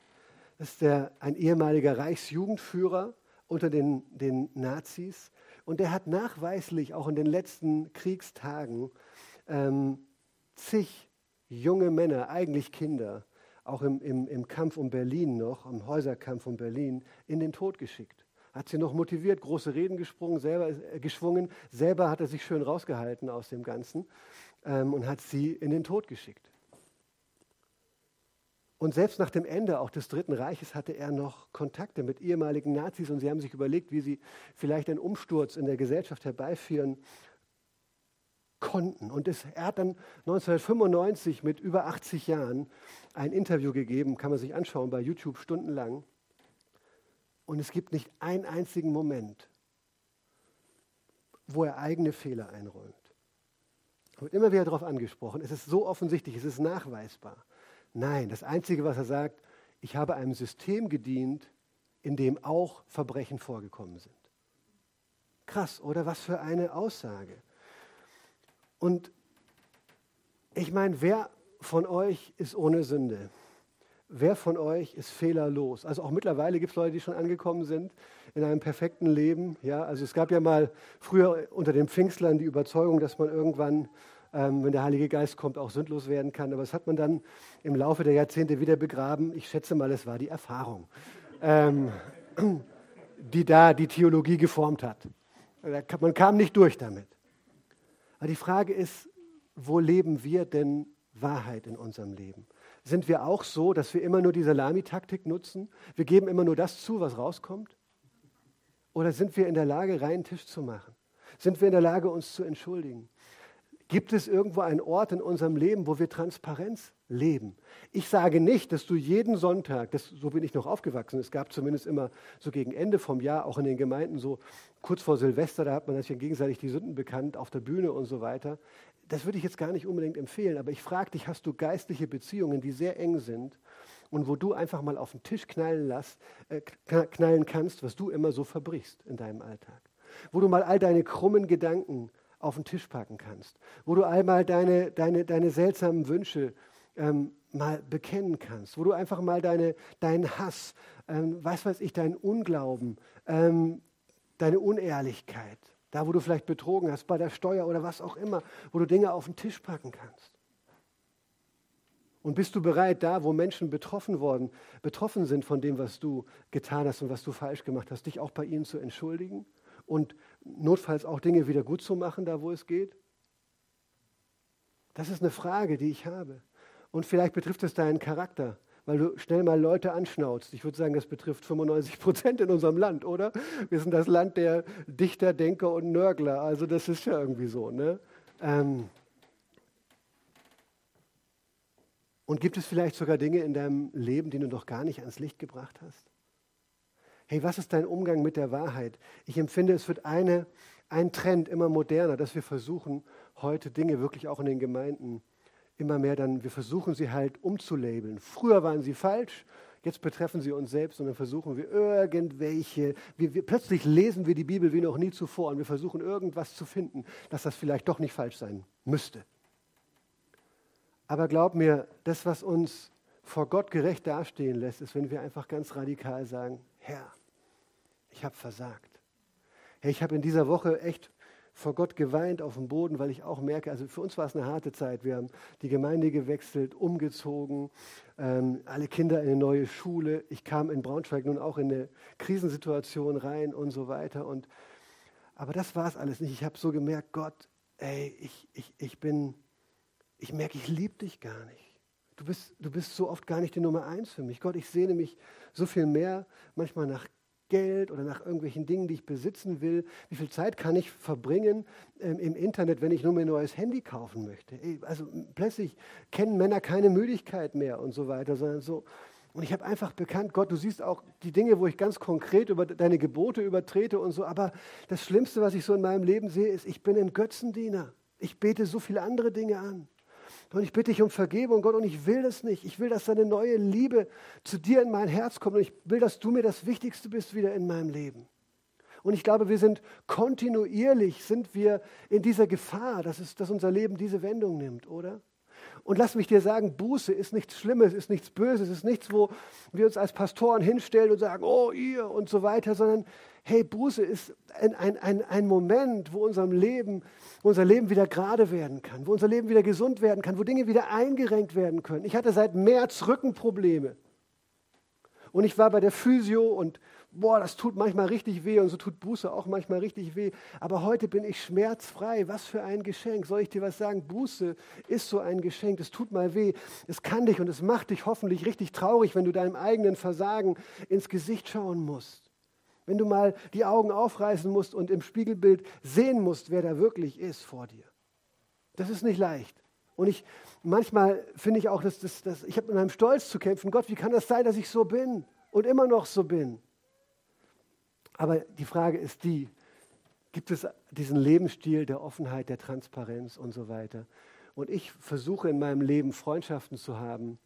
Das ist der, ein ehemaliger Reichsjugendführer unter den, den Nazis. Und der hat nachweislich auch in den letzten Kriegstagen ähm, zig junge Männer, eigentlich Kinder, auch im, im, im Kampf um Berlin noch, im Häuserkampf um Berlin, in den Tod geschickt. Hat sie noch motiviert, große Reden gesprungen, selber, äh, geschwungen. Selber hat er sich schön rausgehalten aus dem Ganzen ähm, und hat sie in den Tod geschickt. Und selbst nach dem Ende auch des Dritten Reiches hatte er noch Kontakte mit ehemaligen Nazis und sie haben sich überlegt, wie sie vielleicht einen Umsturz in der Gesellschaft herbeiführen konnten. Und es, er hat dann 1995 mit über 80 Jahren ein Interview gegeben, kann man sich anschauen bei YouTube stundenlang. Und es gibt nicht einen einzigen Moment, wo er eigene Fehler einräumt. Er wird immer wieder darauf angesprochen. Es ist so offensichtlich, es ist nachweisbar. Nein, das Einzige, was er sagt, ich habe einem System gedient, in dem auch Verbrechen vorgekommen sind. Krass, oder was für eine Aussage. Und ich meine, wer von euch ist ohne Sünde? Wer von euch ist fehlerlos? Also auch mittlerweile gibt es Leute, die schon angekommen sind in einem perfekten Leben. Ja, also es gab ja mal früher unter den Pfingstlern die Überzeugung, dass man irgendwann, ähm, wenn der Heilige Geist kommt, auch sündlos werden kann. Aber das hat man dann im Laufe der Jahrzehnte wieder begraben. Ich schätze mal, es war die Erfahrung, ähm, die da die Theologie geformt hat. Man kam nicht durch damit. Aber die Frage ist, wo leben wir denn Wahrheit in unserem Leben? Sind wir auch so, dass wir immer nur die Salamitaktik nutzen? Wir geben immer nur das zu, was rauskommt? Oder sind wir in der Lage, reinen Tisch zu machen? Sind wir in der Lage, uns zu entschuldigen? Gibt es irgendwo einen Ort in unserem Leben, wo wir Transparenz leben? Ich sage nicht, dass du jeden Sonntag, das, so bin ich noch aufgewachsen, es gab zumindest immer so gegen Ende vom Jahr, auch in den Gemeinden, so kurz vor Silvester, da hat man sich gegenseitig die Sünden bekannt, auf der Bühne und so weiter. Das würde ich jetzt gar nicht unbedingt empfehlen, aber ich frage dich, hast du geistliche Beziehungen, die sehr eng sind und wo du einfach mal auf den Tisch knallen, lass, äh, knallen kannst, was du immer so verbrichst in deinem Alltag? Wo du mal all deine krummen Gedanken auf den Tisch packen kannst, wo du einmal deine, deine, deine seltsamen Wünsche ähm, mal bekennen kannst, wo du einfach mal deine, deinen Hass, ähm, was weiß ich, deinen Unglauben, ähm, deine Unehrlichkeit, da wo du vielleicht betrogen hast, bei der Steuer oder was auch immer, wo du Dinge auf den Tisch packen kannst. Und bist du bereit, da, wo Menschen betroffen worden, betroffen sind von dem, was du getan hast und was du falsch gemacht hast, dich auch bei ihnen zu entschuldigen und notfalls auch Dinge wieder gut zu machen, da wo es geht? Das ist eine Frage, die ich habe. Und vielleicht betrifft es deinen Charakter, weil du schnell mal Leute anschnauzt. Ich würde sagen, das betrifft 95 Prozent in unserem Land, oder? Wir sind das Land der Dichter, Denker und Nörgler. Also das ist ja irgendwie so. Ne? Ähm und gibt es vielleicht sogar Dinge in deinem Leben, die du noch gar nicht ans Licht gebracht hast? Hey, was ist dein Umgang mit der Wahrheit? Ich empfinde, es wird eine, ein Trend immer moderner, dass wir versuchen, heute Dinge wirklich auch in den Gemeinden immer mehr dann, wir versuchen sie halt umzulabeln. Früher waren sie falsch, jetzt betreffen sie uns selbst und dann versuchen wir irgendwelche, wir, wir, plötzlich lesen wir die Bibel wie noch nie zuvor und wir versuchen irgendwas zu finden, dass das vielleicht doch nicht falsch sein müsste. Aber glaub mir, das, was uns vor Gott gerecht dastehen lässt, ist, wenn wir einfach ganz radikal sagen, Herr, ich habe versagt. Herr, ich habe in dieser Woche echt vor Gott geweint auf dem Boden, weil ich auch merke, also für uns war es eine harte Zeit. Wir haben die Gemeinde gewechselt, umgezogen, ähm, alle Kinder in eine neue Schule. Ich kam in Braunschweig nun auch in eine Krisensituation rein und so weiter. Und, aber das war es alles nicht. Ich habe so gemerkt, Gott, ey, ich, ich, ich bin, ich merke, ich liebe dich gar nicht. Du bist, du bist so oft gar nicht die Nummer eins für mich. Gott, ich sehne mich so viel mehr manchmal nach Geld oder nach irgendwelchen Dingen, die ich besitzen will. Wie viel Zeit kann ich verbringen ähm, im Internet, wenn ich nur mir ein neues Handy kaufen möchte? Also plötzlich kennen Männer keine Müdigkeit mehr und so weiter, sondern so. Und ich habe einfach bekannt, Gott, du siehst auch die Dinge, wo ich ganz konkret über deine Gebote übertrete und so. Aber das Schlimmste, was ich so in meinem Leben sehe, ist, ich bin ein Götzendiener. Ich bete so viele andere Dinge an. Und ich bitte dich um Vergebung, Gott, und ich will das nicht. Ich will, dass deine neue Liebe zu dir in mein Herz kommt. Und ich will, dass du mir das Wichtigste bist wieder in meinem Leben. Und ich glaube, wir sind kontinuierlich, sind wir in dieser Gefahr, dass, es, dass unser Leben diese Wendung nimmt, oder? Und lass mich dir sagen, Buße ist nichts Schlimmes, ist nichts Böses, ist nichts, wo wir uns als Pastoren hinstellen und sagen, oh ihr und so weiter, sondern hey, Buße ist ein, ein, ein, ein Moment, wo unserem Leben, wo unser Leben wieder gerade werden kann, wo unser Leben wieder gesund werden kann, wo Dinge wieder eingerenkt werden können. Ich hatte seit März Rückenprobleme. Und ich war bei der Physio und boah, das tut manchmal richtig weh und so tut Buße auch manchmal richtig weh. Aber heute bin ich schmerzfrei. Was für ein Geschenk. Soll ich dir was sagen? Buße ist so ein Geschenk. Es tut mal weh. Es kann dich und es macht dich hoffentlich richtig traurig, wenn du deinem eigenen Versagen ins Gesicht schauen musst. Wenn du mal die Augen aufreißen musst und im Spiegelbild sehen musst, wer da wirklich ist vor dir. Das ist nicht leicht. Und ich, manchmal finde ich auch, dass, dass, dass ich habe mit meinem Stolz zu kämpfen. Gott, wie kann das sein, dass ich so bin und immer noch so bin? Aber die Frage ist die, gibt es diesen Lebensstil der Offenheit, der Transparenz und so weiter? Und ich versuche in meinem Leben Freundschaften zu haben,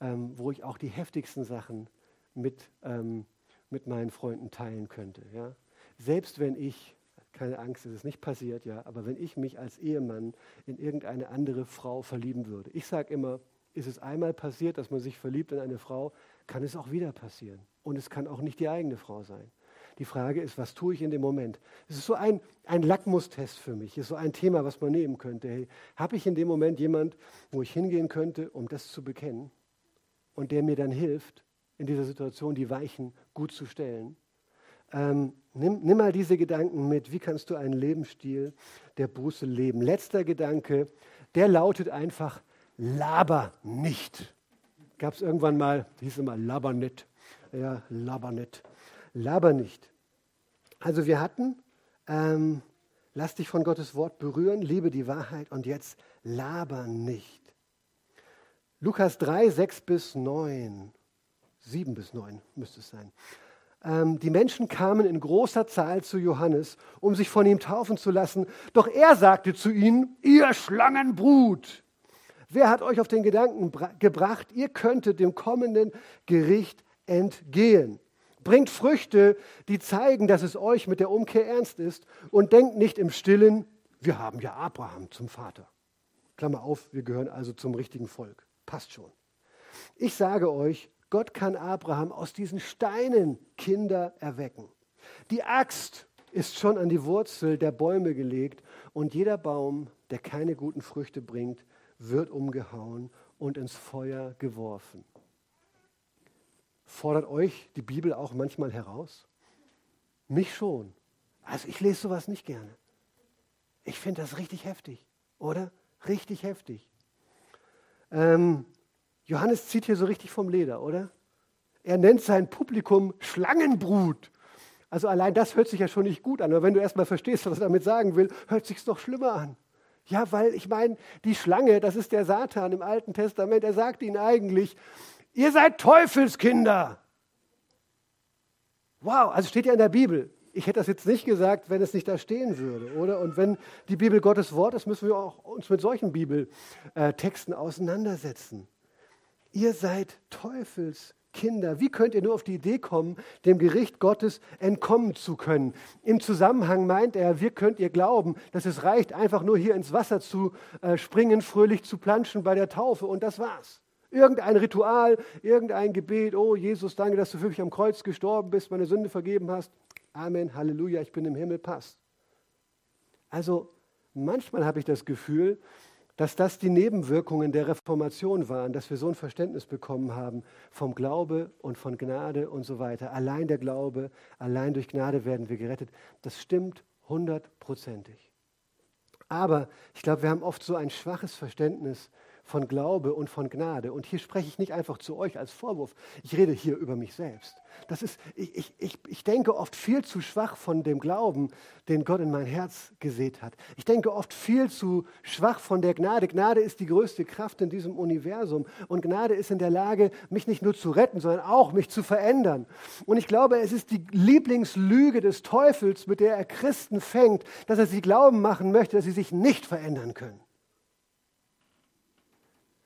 ähm, wo ich auch die heftigsten Sachen mit, ähm, mit meinen Freunden teilen könnte. Ja? Selbst wenn ich, keine Angst, es ist nicht passiert, ja, aber wenn ich mich als Ehemann in irgendeine andere Frau verlieben würde. Ich sage immer, ist es einmal passiert, dass man sich verliebt in eine Frau, kann es auch wieder passieren. Und es kann auch nicht die eigene Frau sein. Die Frage ist, was tue ich in dem Moment? Es ist so ein, ein Lackmustest für mich, es ist so ein Thema, was man nehmen könnte. Hey, Habe ich in dem Moment jemand, wo ich hingehen könnte, um das zu bekennen und der mir dann hilft, in dieser Situation die Weichen gut zu stellen? Ähm, nimm, nimm mal diese Gedanken mit. Wie kannst du einen Lebensstil der Buße leben? Letzter Gedanke, der lautet einfach, laber nicht. Gab es irgendwann mal, hieß immer laber nicht. Ja, laber nicht laber nicht. Also wir hatten, ähm, lass dich von Gottes Wort berühren, liebe die Wahrheit und jetzt laber nicht. Lukas 3, 6 bis 9, 7 bis 9 müsste es sein. Ähm, die Menschen kamen in großer Zahl zu Johannes, um sich von ihm taufen zu lassen. Doch er sagte zu ihnen, ihr Schlangenbrut, wer hat euch auf den Gedanken gebracht, ihr könntet dem kommenden Gericht entgehen? Bringt Früchte, die zeigen, dass es euch mit der Umkehr ernst ist und denkt nicht im Stillen, wir haben ja Abraham zum Vater. Klammer auf, wir gehören also zum richtigen Volk. Passt schon. Ich sage euch, Gott kann Abraham aus diesen Steinen Kinder erwecken. Die Axt ist schon an die Wurzel der Bäume gelegt und jeder Baum, der keine guten Früchte bringt, wird umgehauen und ins Feuer geworfen. Fordert euch die Bibel auch manchmal heraus? Mich schon. Also ich lese sowas nicht gerne. Ich finde das richtig heftig, oder? Richtig heftig. Ähm, Johannes zieht hier so richtig vom Leder, oder? Er nennt sein Publikum Schlangenbrut. Also allein das hört sich ja schon nicht gut an. Aber wenn du erstmal verstehst, was er damit sagen will, hört sich doch schlimmer an. Ja, weil ich meine, die Schlange, das ist der Satan im Alten Testament. Er sagt ihnen eigentlich, Ihr seid Teufelskinder. Wow, also steht ja in der Bibel. Ich hätte das jetzt nicht gesagt, wenn es nicht da stehen würde, oder? Und wenn die Bibel Gottes Wort ist, müssen wir auch uns mit solchen Bibeltexten auseinandersetzen. Ihr seid Teufels Kinder, wie könnt ihr nur auf die Idee kommen, dem Gericht Gottes entkommen zu können? Im Zusammenhang meint er, wie könnt ihr glauben, dass es reicht, einfach nur hier ins Wasser zu äh, springen, fröhlich zu planschen bei der Taufe und das war's. Irgendein Ritual, irgendein Gebet, oh Jesus, danke, dass du für mich am Kreuz gestorben bist, meine Sünde vergeben hast. Amen, Halleluja, ich bin im Himmel, passt. Also manchmal habe ich das Gefühl, dass das die Nebenwirkungen der Reformation waren, dass wir so ein Verständnis bekommen haben vom Glaube und von Gnade und so weiter. Allein der Glaube, allein durch Gnade werden wir gerettet. Das stimmt hundertprozentig. Aber ich glaube, wir haben oft so ein schwaches Verständnis von Glaube und von Gnade. Und hier spreche ich nicht einfach zu euch als Vorwurf, ich rede hier über mich selbst. Das ist, ich, ich, ich denke oft viel zu schwach von dem Glauben, den Gott in mein Herz gesät hat. Ich denke oft viel zu schwach von der Gnade. Gnade ist die größte Kraft in diesem Universum. Und Gnade ist in der Lage, mich nicht nur zu retten, sondern auch mich zu verändern. Und ich glaube, es ist die Lieblingslüge des Teufels, mit der er Christen fängt, dass er sie glauben machen möchte, dass sie sich nicht verändern können.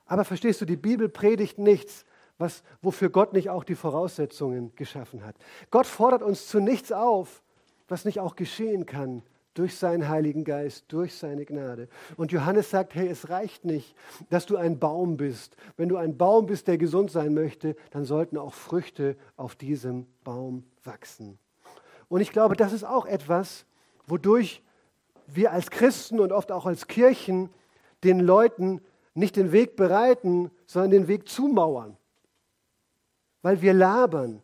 Aber verstehst du, die Bibel predigt nichts, was, wofür Gott nicht auch die Voraussetzungen geschaffen hat. Gott fordert uns zu nichts auf, was nicht auch geschehen kann durch seinen Heiligen Geist, durch seine Gnade. Und Johannes sagt, hey, es reicht nicht, dass du ein Baum bist. Wenn du ein Baum bist, der gesund sein möchte, dann sollten auch Früchte auf diesem Baum wachsen. Und ich glaube, das ist auch etwas, wodurch wir als Christen und oft auch als Kirchen den Leuten nicht den Weg bereiten, sondern den Weg zumauern. Weil wir labern.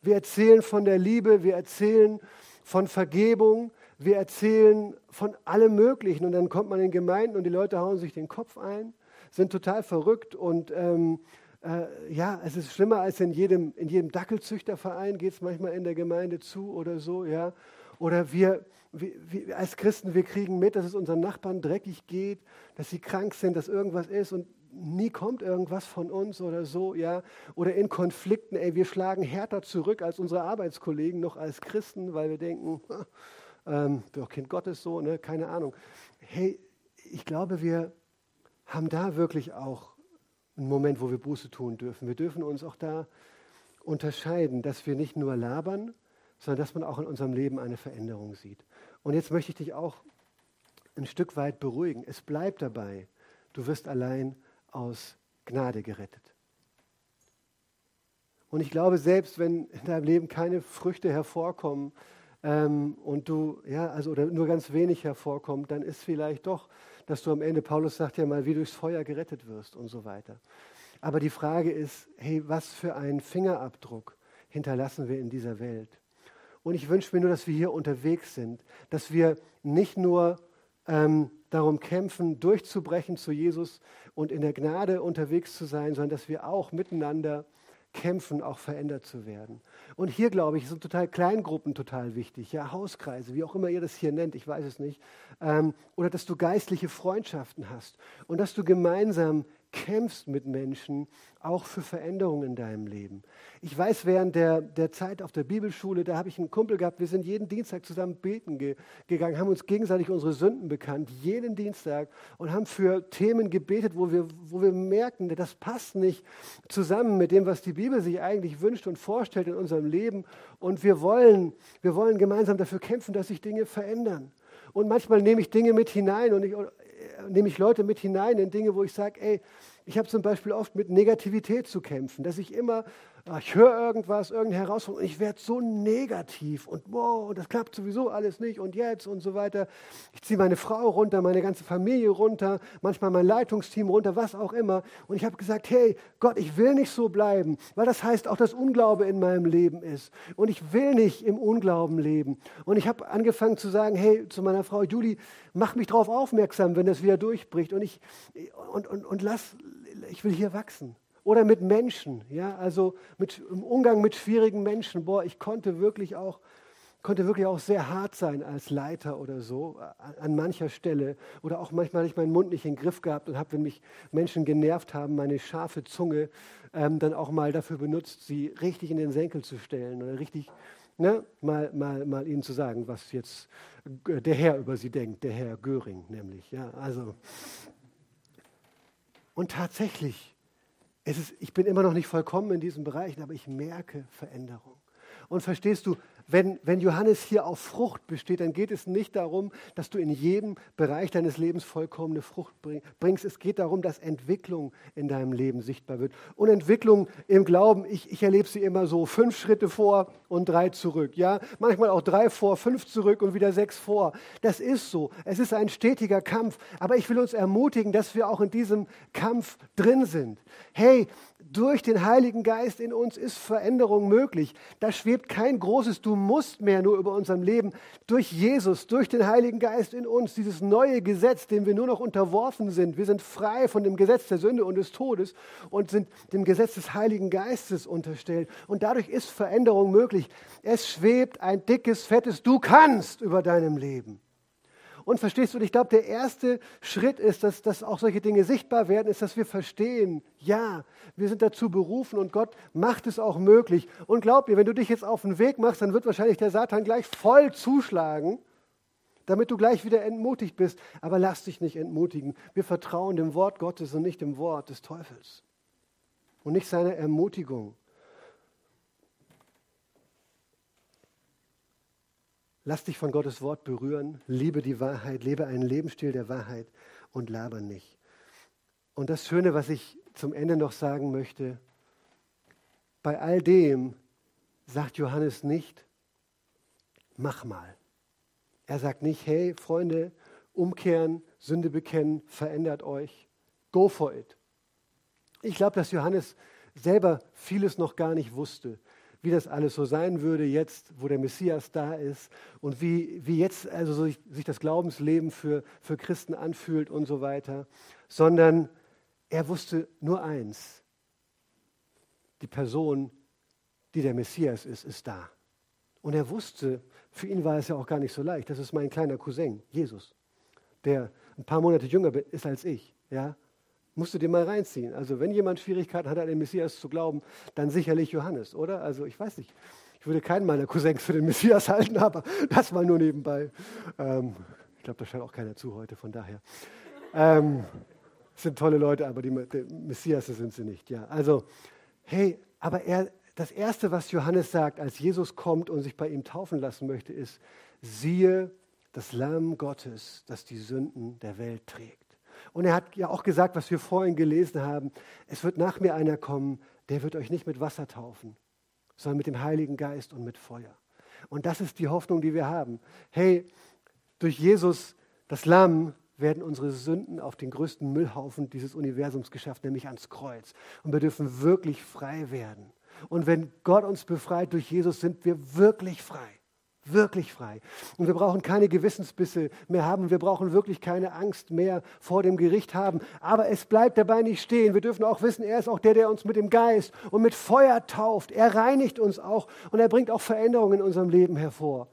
Wir erzählen von der Liebe, wir erzählen von Vergebung, wir erzählen von allem Möglichen. Und dann kommt man in Gemeinden und die Leute hauen sich den Kopf ein, sind total verrückt und ähm, äh, ja, es ist schlimmer als in jedem, in jedem Dackelzüchterverein, geht es manchmal in der Gemeinde zu oder so, ja. Oder wir, wir, als Christen, wir kriegen mit, dass es unseren Nachbarn dreckig geht, dass sie krank sind, dass irgendwas ist und nie kommt irgendwas von uns oder so, ja. Oder in Konflikten, ey, wir schlagen härter zurück als unsere Arbeitskollegen noch als Christen, weil wir denken, ähm, doch Kind Gottes so, ne, keine Ahnung. Hey, ich glaube, wir haben da wirklich auch einen Moment, wo wir Buße tun dürfen. Wir dürfen uns auch da unterscheiden, dass wir nicht nur labern, sondern dass man auch in unserem Leben eine Veränderung sieht. Und jetzt möchte ich dich auch ein Stück weit beruhigen. Es bleibt dabei, du wirst allein aus Gnade gerettet. Und ich glaube, selbst wenn in deinem Leben keine Früchte hervorkommen ähm, und du, ja, also oder nur ganz wenig hervorkommt, dann ist vielleicht doch, dass du am Ende, Paulus sagt ja mal, wie durchs Feuer gerettet wirst und so weiter. Aber die Frage ist, hey, was für einen Fingerabdruck hinterlassen wir in dieser Welt? Und ich wünsche mir nur, dass wir hier unterwegs sind, dass wir nicht nur ähm, darum kämpfen, durchzubrechen zu Jesus und in der Gnade unterwegs zu sein, sondern dass wir auch miteinander kämpfen, auch verändert zu werden. Und hier, glaube ich, sind total Kleingruppen total wichtig, ja, Hauskreise, wie auch immer ihr das hier nennt, ich weiß es nicht. Ähm, oder dass du geistliche Freundschaften hast und dass du gemeinsam kämpfst mit Menschen, auch für Veränderungen in deinem Leben. Ich weiß, während der, der Zeit auf der Bibelschule, da habe ich einen Kumpel gehabt, wir sind jeden Dienstag zusammen beten ge gegangen, haben uns gegenseitig unsere Sünden bekannt, jeden Dienstag und haben für Themen gebetet, wo wir, wo wir merkten, das passt nicht zusammen mit dem, was die Bibel sich eigentlich wünscht und vorstellt in unserem Leben. Und wir wollen, wir wollen gemeinsam dafür kämpfen, dass sich Dinge verändern. Und manchmal nehme ich Dinge mit hinein und ich, nehme ich Leute mit hinein in Dinge, wo ich sage, ey, ich habe zum Beispiel oft mit Negativität zu kämpfen, dass ich immer, ich höre irgendwas, irgendeine Herausforderung und ich werde so negativ und wow, das klappt sowieso alles nicht und jetzt und so weiter. Ich ziehe meine Frau runter, meine ganze Familie runter, manchmal mein Leitungsteam runter, was auch immer. Und ich habe gesagt, hey Gott, ich will nicht so bleiben, weil das heißt auch, dass Unglaube in meinem Leben ist. Und ich will nicht im Unglauben leben. Und ich habe angefangen zu sagen, hey, zu meiner Frau Julie, mach mich darauf aufmerksam, wenn das wieder durchbricht. Und ich und, und, und lass, ich will hier wachsen. Oder mit Menschen, ja, also mit, im Umgang mit schwierigen Menschen. Boah, ich konnte wirklich auch konnte wirklich auch sehr hart sein als Leiter oder so, an mancher Stelle. Oder auch manchmal habe ich meinen Mund nicht in den Griff gehabt und habe, wenn mich Menschen genervt haben, meine scharfe Zunge ähm, dann auch mal dafür benutzt, sie richtig in den Senkel zu stellen oder richtig ne, mal, mal, mal ihnen zu sagen, was jetzt der Herr über sie denkt, der Herr Göring nämlich. Ja, also. Und tatsächlich, ist, ich bin immer noch nicht vollkommen in diesen Bereichen, aber ich merke Veränderung. Und verstehst du, wenn, wenn Johannes hier auf Frucht besteht, dann geht es nicht darum, dass du in jedem Bereich deines Lebens vollkommene Frucht bringst. Es geht darum, dass Entwicklung in deinem Leben sichtbar wird. Und Entwicklung im Glauben, ich, ich erlebe sie immer so, fünf Schritte vor und drei zurück. Ja, manchmal auch drei vor, fünf zurück und wieder sechs vor. Das ist so. Es ist ein stetiger Kampf. Aber ich will uns ermutigen, dass wir auch in diesem Kampf drin sind. Hey, durch den Heiligen Geist in uns ist Veränderung möglich. Da schwebt kein großes Du musst mehr nur über unserem Leben. Durch Jesus, durch den Heiligen Geist in uns, dieses neue Gesetz, dem wir nur noch unterworfen sind. Wir sind frei von dem Gesetz der Sünde und des Todes und sind dem Gesetz des Heiligen Geistes unterstellt. Und dadurch ist Veränderung möglich. Es schwebt ein dickes, fettes Du kannst über deinem Leben. Und verstehst du, ich glaube, der erste Schritt ist, dass, dass auch solche Dinge sichtbar werden, ist, dass wir verstehen, ja, wir sind dazu berufen und Gott macht es auch möglich. Und glaub mir, wenn du dich jetzt auf den Weg machst, dann wird wahrscheinlich der Satan gleich voll zuschlagen, damit du gleich wieder entmutigt bist. Aber lass dich nicht entmutigen. Wir vertrauen dem Wort Gottes und nicht dem Wort des Teufels. Und nicht seiner Ermutigung. Lass dich von Gottes Wort berühren, liebe die Wahrheit, lebe einen Lebensstil der Wahrheit und laber nicht. Und das Schöne, was ich zum Ende noch sagen möchte, bei all dem sagt Johannes nicht, mach mal. Er sagt nicht, hey Freunde, umkehren, Sünde bekennen, verändert euch, go for it. Ich glaube, dass Johannes selber vieles noch gar nicht wusste wie das alles so sein würde jetzt, wo der Messias da ist und wie, wie jetzt also so sich, sich das Glaubensleben für, für Christen anfühlt und so weiter, sondern er wusste nur eins, die Person, die der Messias ist, ist da. Und er wusste, für ihn war es ja auch gar nicht so leicht, das ist mein kleiner Cousin, Jesus, der ein paar Monate jünger ist als ich. Ja? Musst du dir mal reinziehen. Also wenn jemand Schwierigkeiten hat, an den Messias zu glauben, dann sicherlich Johannes, oder? Also ich weiß nicht. Ich würde keinen meiner Cousins für den Messias <laughs> halten, aber das mal nur nebenbei. Ähm, ich glaube, da schaut auch keiner zu heute, von daher. Ähm, sind tolle Leute, aber die, die Messias sind sie nicht. Ja, also, hey, aber er, das Erste, was Johannes sagt, als Jesus kommt und sich bei ihm taufen lassen möchte, ist, siehe das Lamm Gottes, das die Sünden der Welt trägt. Und er hat ja auch gesagt, was wir vorhin gelesen haben, es wird nach mir einer kommen, der wird euch nicht mit Wasser taufen, sondern mit dem Heiligen Geist und mit Feuer. Und das ist die Hoffnung, die wir haben. Hey, durch Jesus, das Lamm, werden unsere Sünden auf den größten Müllhaufen dieses Universums geschafft, nämlich ans Kreuz. Und wir dürfen wirklich frei werden. Und wenn Gott uns befreit durch Jesus, sind wir wirklich frei wirklich frei. Und wir brauchen keine Gewissensbisse mehr haben. Wir brauchen wirklich keine Angst mehr vor dem Gericht haben. Aber es bleibt dabei nicht stehen. Wir dürfen auch wissen, er ist auch der, der uns mit dem Geist und mit Feuer tauft. Er reinigt uns auch und er bringt auch Veränderungen in unserem Leben hervor.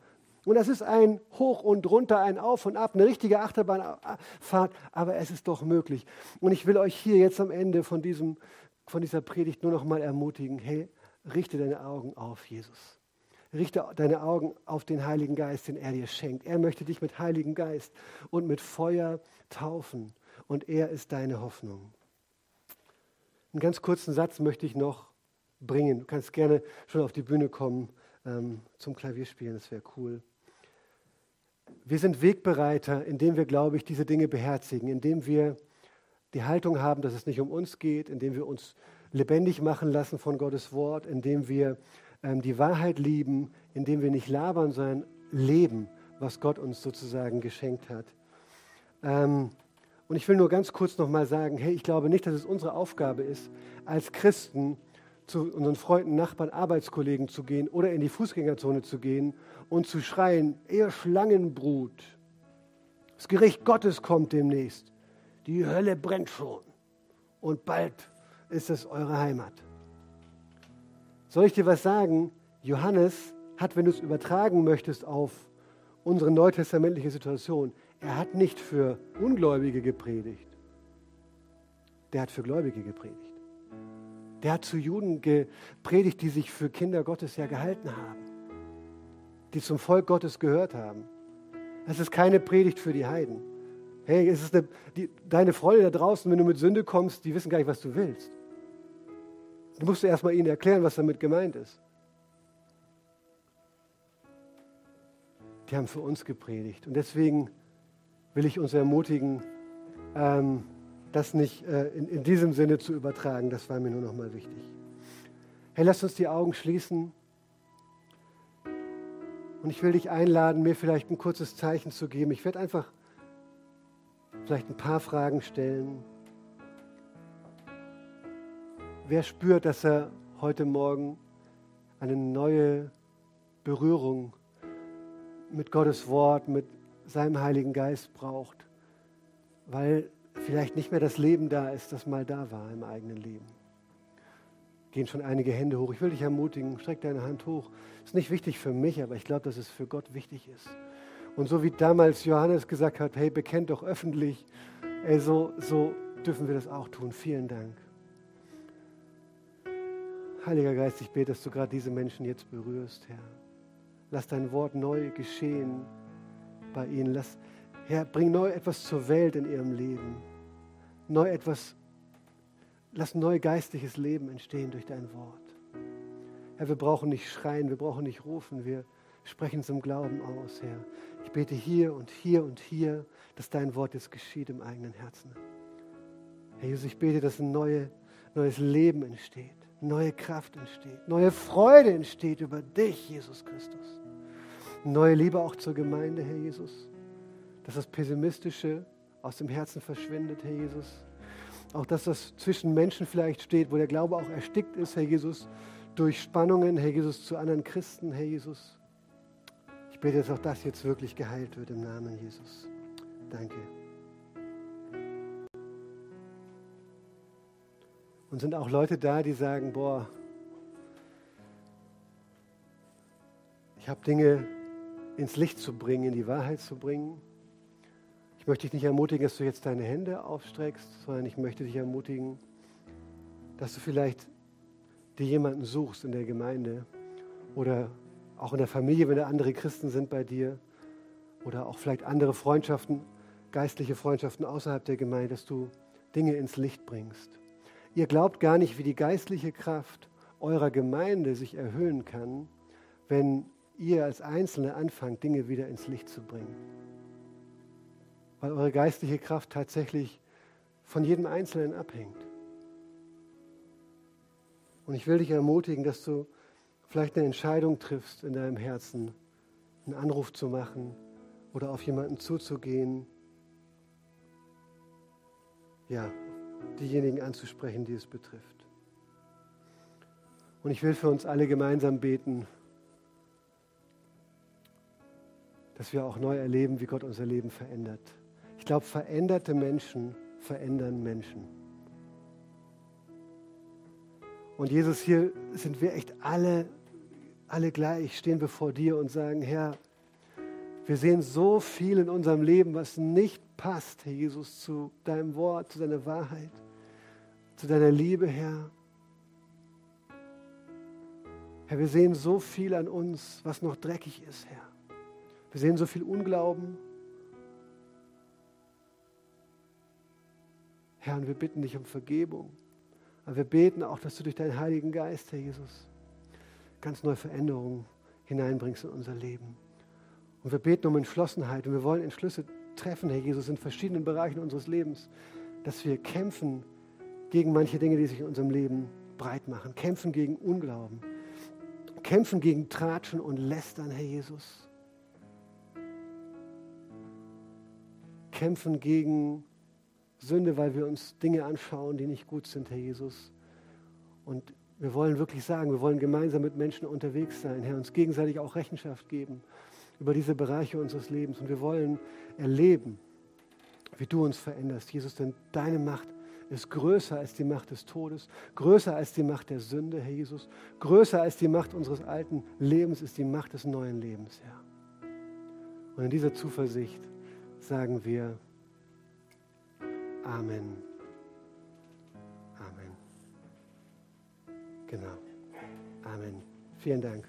Und das ist ein Hoch und Runter, ein Auf und Ab, eine richtige Achterbahnfahrt, aber es ist doch möglich. Und ich will euch hier jetzt am Ende von, diesem, von dieser Predigt nur noch mal ermutigen, hey, richte deine Augen auf Jesus. Richte deine Augen auf den Heiligen Geist, den er dir schenkt. Er möchte dich mit Heiligen Geist und mit Feuer taufen. Und er ist deine Hoffnung. Einen ganz kurzen Satz möchte ich noch bringen. Du kannst gerne schon auf die Bühne kommen ähm, zum Klavierspielen, das wäre cool. Wir sind Wegbereiter, indem wir, glaube ich, diese Dinge beherzigen, indem wir die Haltung haben, dass es nicht um uns geht, indem wir uns lebendig machen lassen von Gottes Wort, indem wir die Wahrheit lieben, indem wir nicht labern, sondern leben, was Gott uns sozusagen geschenkt hat. Ähm, und ich will nur ganz kurz nochmal sagen, hey, ich glaube nicht, dass es unsere Aufgabe ist, als Christen zu unseren Freunden, Nachbarn, Arbeitskollegen zu gehen oder in die Fußgängerzone zu gehen und zu schreien, ihr Schlangenbrut, das Gericht Gottes kommt demnächst, die Hölle brennt schon und bald ist es eure Heimat. Soll ich dir was sagen? Johannes hat, wenn du es übertragen möchtest auf unsere neutestamentliche Situation, er hat nicht für Ungläubige gepredigt, der hat für Gläubige gepredigt. Der hat zu Juden gepredigt, die sich für Kinder Gottes ja gehalten haben, die zum Volk Gottes gehört haben. Das ist keine Predigt für die Heiden. Hey, es ist eine, die, deine Freunde da draußen, wenn du mit Sünde kommst, die wissen gar nicht, was du willst. Du musst erstmal ihnen erklären, was damit gemeint ist. Die haben für uns gepredigt. Und deswegen will ich uns ermutigen, ähm, das nicht äh, in, in diesem Sinne zu übertragen. Das war mir nur noch mal wichtig. Hey, lass uns die Augen schließen. Und ich will dich einladen, mir vielleicht ein kurzes Zeichen zu geben. Ich werde einfach vielleicht ein paar Fragen stellen. Wer spürt, dass er heute Morgen eine neue Berührung mit Gottes Wort, mit seinem Heiligen Geist braucht, weil vielleicht nicht mehr das Leben da ist, das mal da war im eigenen Leben. Gehen schon einige Hände hoch. Ich will dich ermutigen, streck deine Hand hoch. Ist nicht wichtig für mich, aber ich glaube, dass es für Gott wichtig ist. Und so wie damals Johannes gesagt hat, hey, bekennt doch öffentlich, ey, so, so dürfen wir das auch tun. Vielen Dank. Heiliger Geist, ich bete, dass du gerade diese Menschen jetzt berührst, Herr. Lass dein Wort neu geschehen bei ihnen. Lass, Herr, bring neu etwas zur Welt in ihrem Leben. Neu etwas, lass neu geistliches Leben entstehen durch dein Wort. Herr, wir brauchen nicht schreien, wir brauchen nicht rufen, wir sprechen im Glauben aus, Herr. Ich bete hier und hier und hier, dass dein Wort jetzt geschieht im eigenen Herzen. Herr Jesus, ich bete, dass ein neue, neues Leben entsteht, neue Kraft entsteht, neue Freude entsteht über dich, Jesus Christus. Neue Liebe auch zur Gemeinde, Herr Jesus. Dass das Pessimistische aus dem Herzen verschwindet, Herr Jesus. Auch dass das zwischen Menschen vielleicht steht, wo der Glaube auch erstickt ist, Herr Jesus, durch Spannungen, Herr Jesus, zu anderen Christen, Herr Jesus. Ich bete, dass auch das jetzt wirklich geheilt wird im Namen Jesus. Danke. Und sind auch Leute da, die sagen, boah, ich habe Dinge ins Licht zu bringen, in die Wahrheit zu bringen. Ich möchte dich nicht ermutigen, dass du jetzt deine Hände aufstreckst, sondern ich möchte dich ermutigen, dass du vielleicht dir jemanden suchst in der Gemeinde oder auch in der Familie, wenn da andere Christen sind bei dir oder auch vielleicht andere Freundschaften, geistliche Freundschaften außerhalb der Gemeinde, dass du Dinge ins Licht bringst. Ihr glaubt gar nicht, wie die geistliche Kraft eurer Gemeinde sich erhöhen kann, wenn ihr als Einzelne anfangt, Dinge wieder ins Licht zu bringen. Weil eure geistliche Kraft tatsächlich von jedem Einzelnen abhängt. Und ich will dich ermutigen, dass du vielleicht eine Entscheidung triffst in deinem Herzen, einen Anruf zu machen oder auf jemanden zuzugehen. Ja, diejenigen anzusprechen, die es betrifft. Und ich will für uns alle gemeinsam beten. dass wir auch neu erleben, wie Gott unser Leben verändert. Ich glaube, veränderte Menschen verändern Menschen. Und Jesus, hier sind wir echt alle, alle gleich, stehen wir vor dir und sagen, Herr, wir sehen so viel in unserem Leben, was nicht passt, Herr Jesus, zu deinem Wort, zu deiner Wahrheit, zu deiner Liebe, Herr. Herr, wir sehen so viel an uns, was noch dreckig ist, Herr. Wir sehen so viel Unglauben. Herr, und wir bitten dich um Vergebung. Aber wir beten auch, dass du durch deinen Heiligen Geist, Herr Jesus, ganz neue Veränderungen hineinbringst in unser Leben. Und wir beten um Entschlossenheit und wir wollen Entschlüsse treffen, Herr Jesus, in verschiedenen Bereichen unseres Lebens, dass wir kämpfen gegen manche Dinge, die sich in unserem Leben breit machen, kämpfen gegen Unglauben, kämpfen gegen Tratschen und Lästern, Herr Jesus. kämpfen gegen Sünde, weil wir uns Dinge anschauen, die nicht gut sind, Herr Jesus. Und wir wollen wirklich sagen, wir wollen gemeinsam mit Menschen unterwegs sein, Herr, uns gegenseitig auch Rechenschaft geben über diese Bereiche unseres Lebens. Und wir wollen erleben, wie du uns veränderst, Jesus, denn deine Macht ist größer als die Macht des Todes, größer als die Macht der Sünde, Herr Jesus, größer als die Macht unseres alten Lebens ist die Macht des neuen Lebens, Herr. Und in dieser Zuversicht sagen wir Amen. Amen. Genau. Amen. Vielen Dank.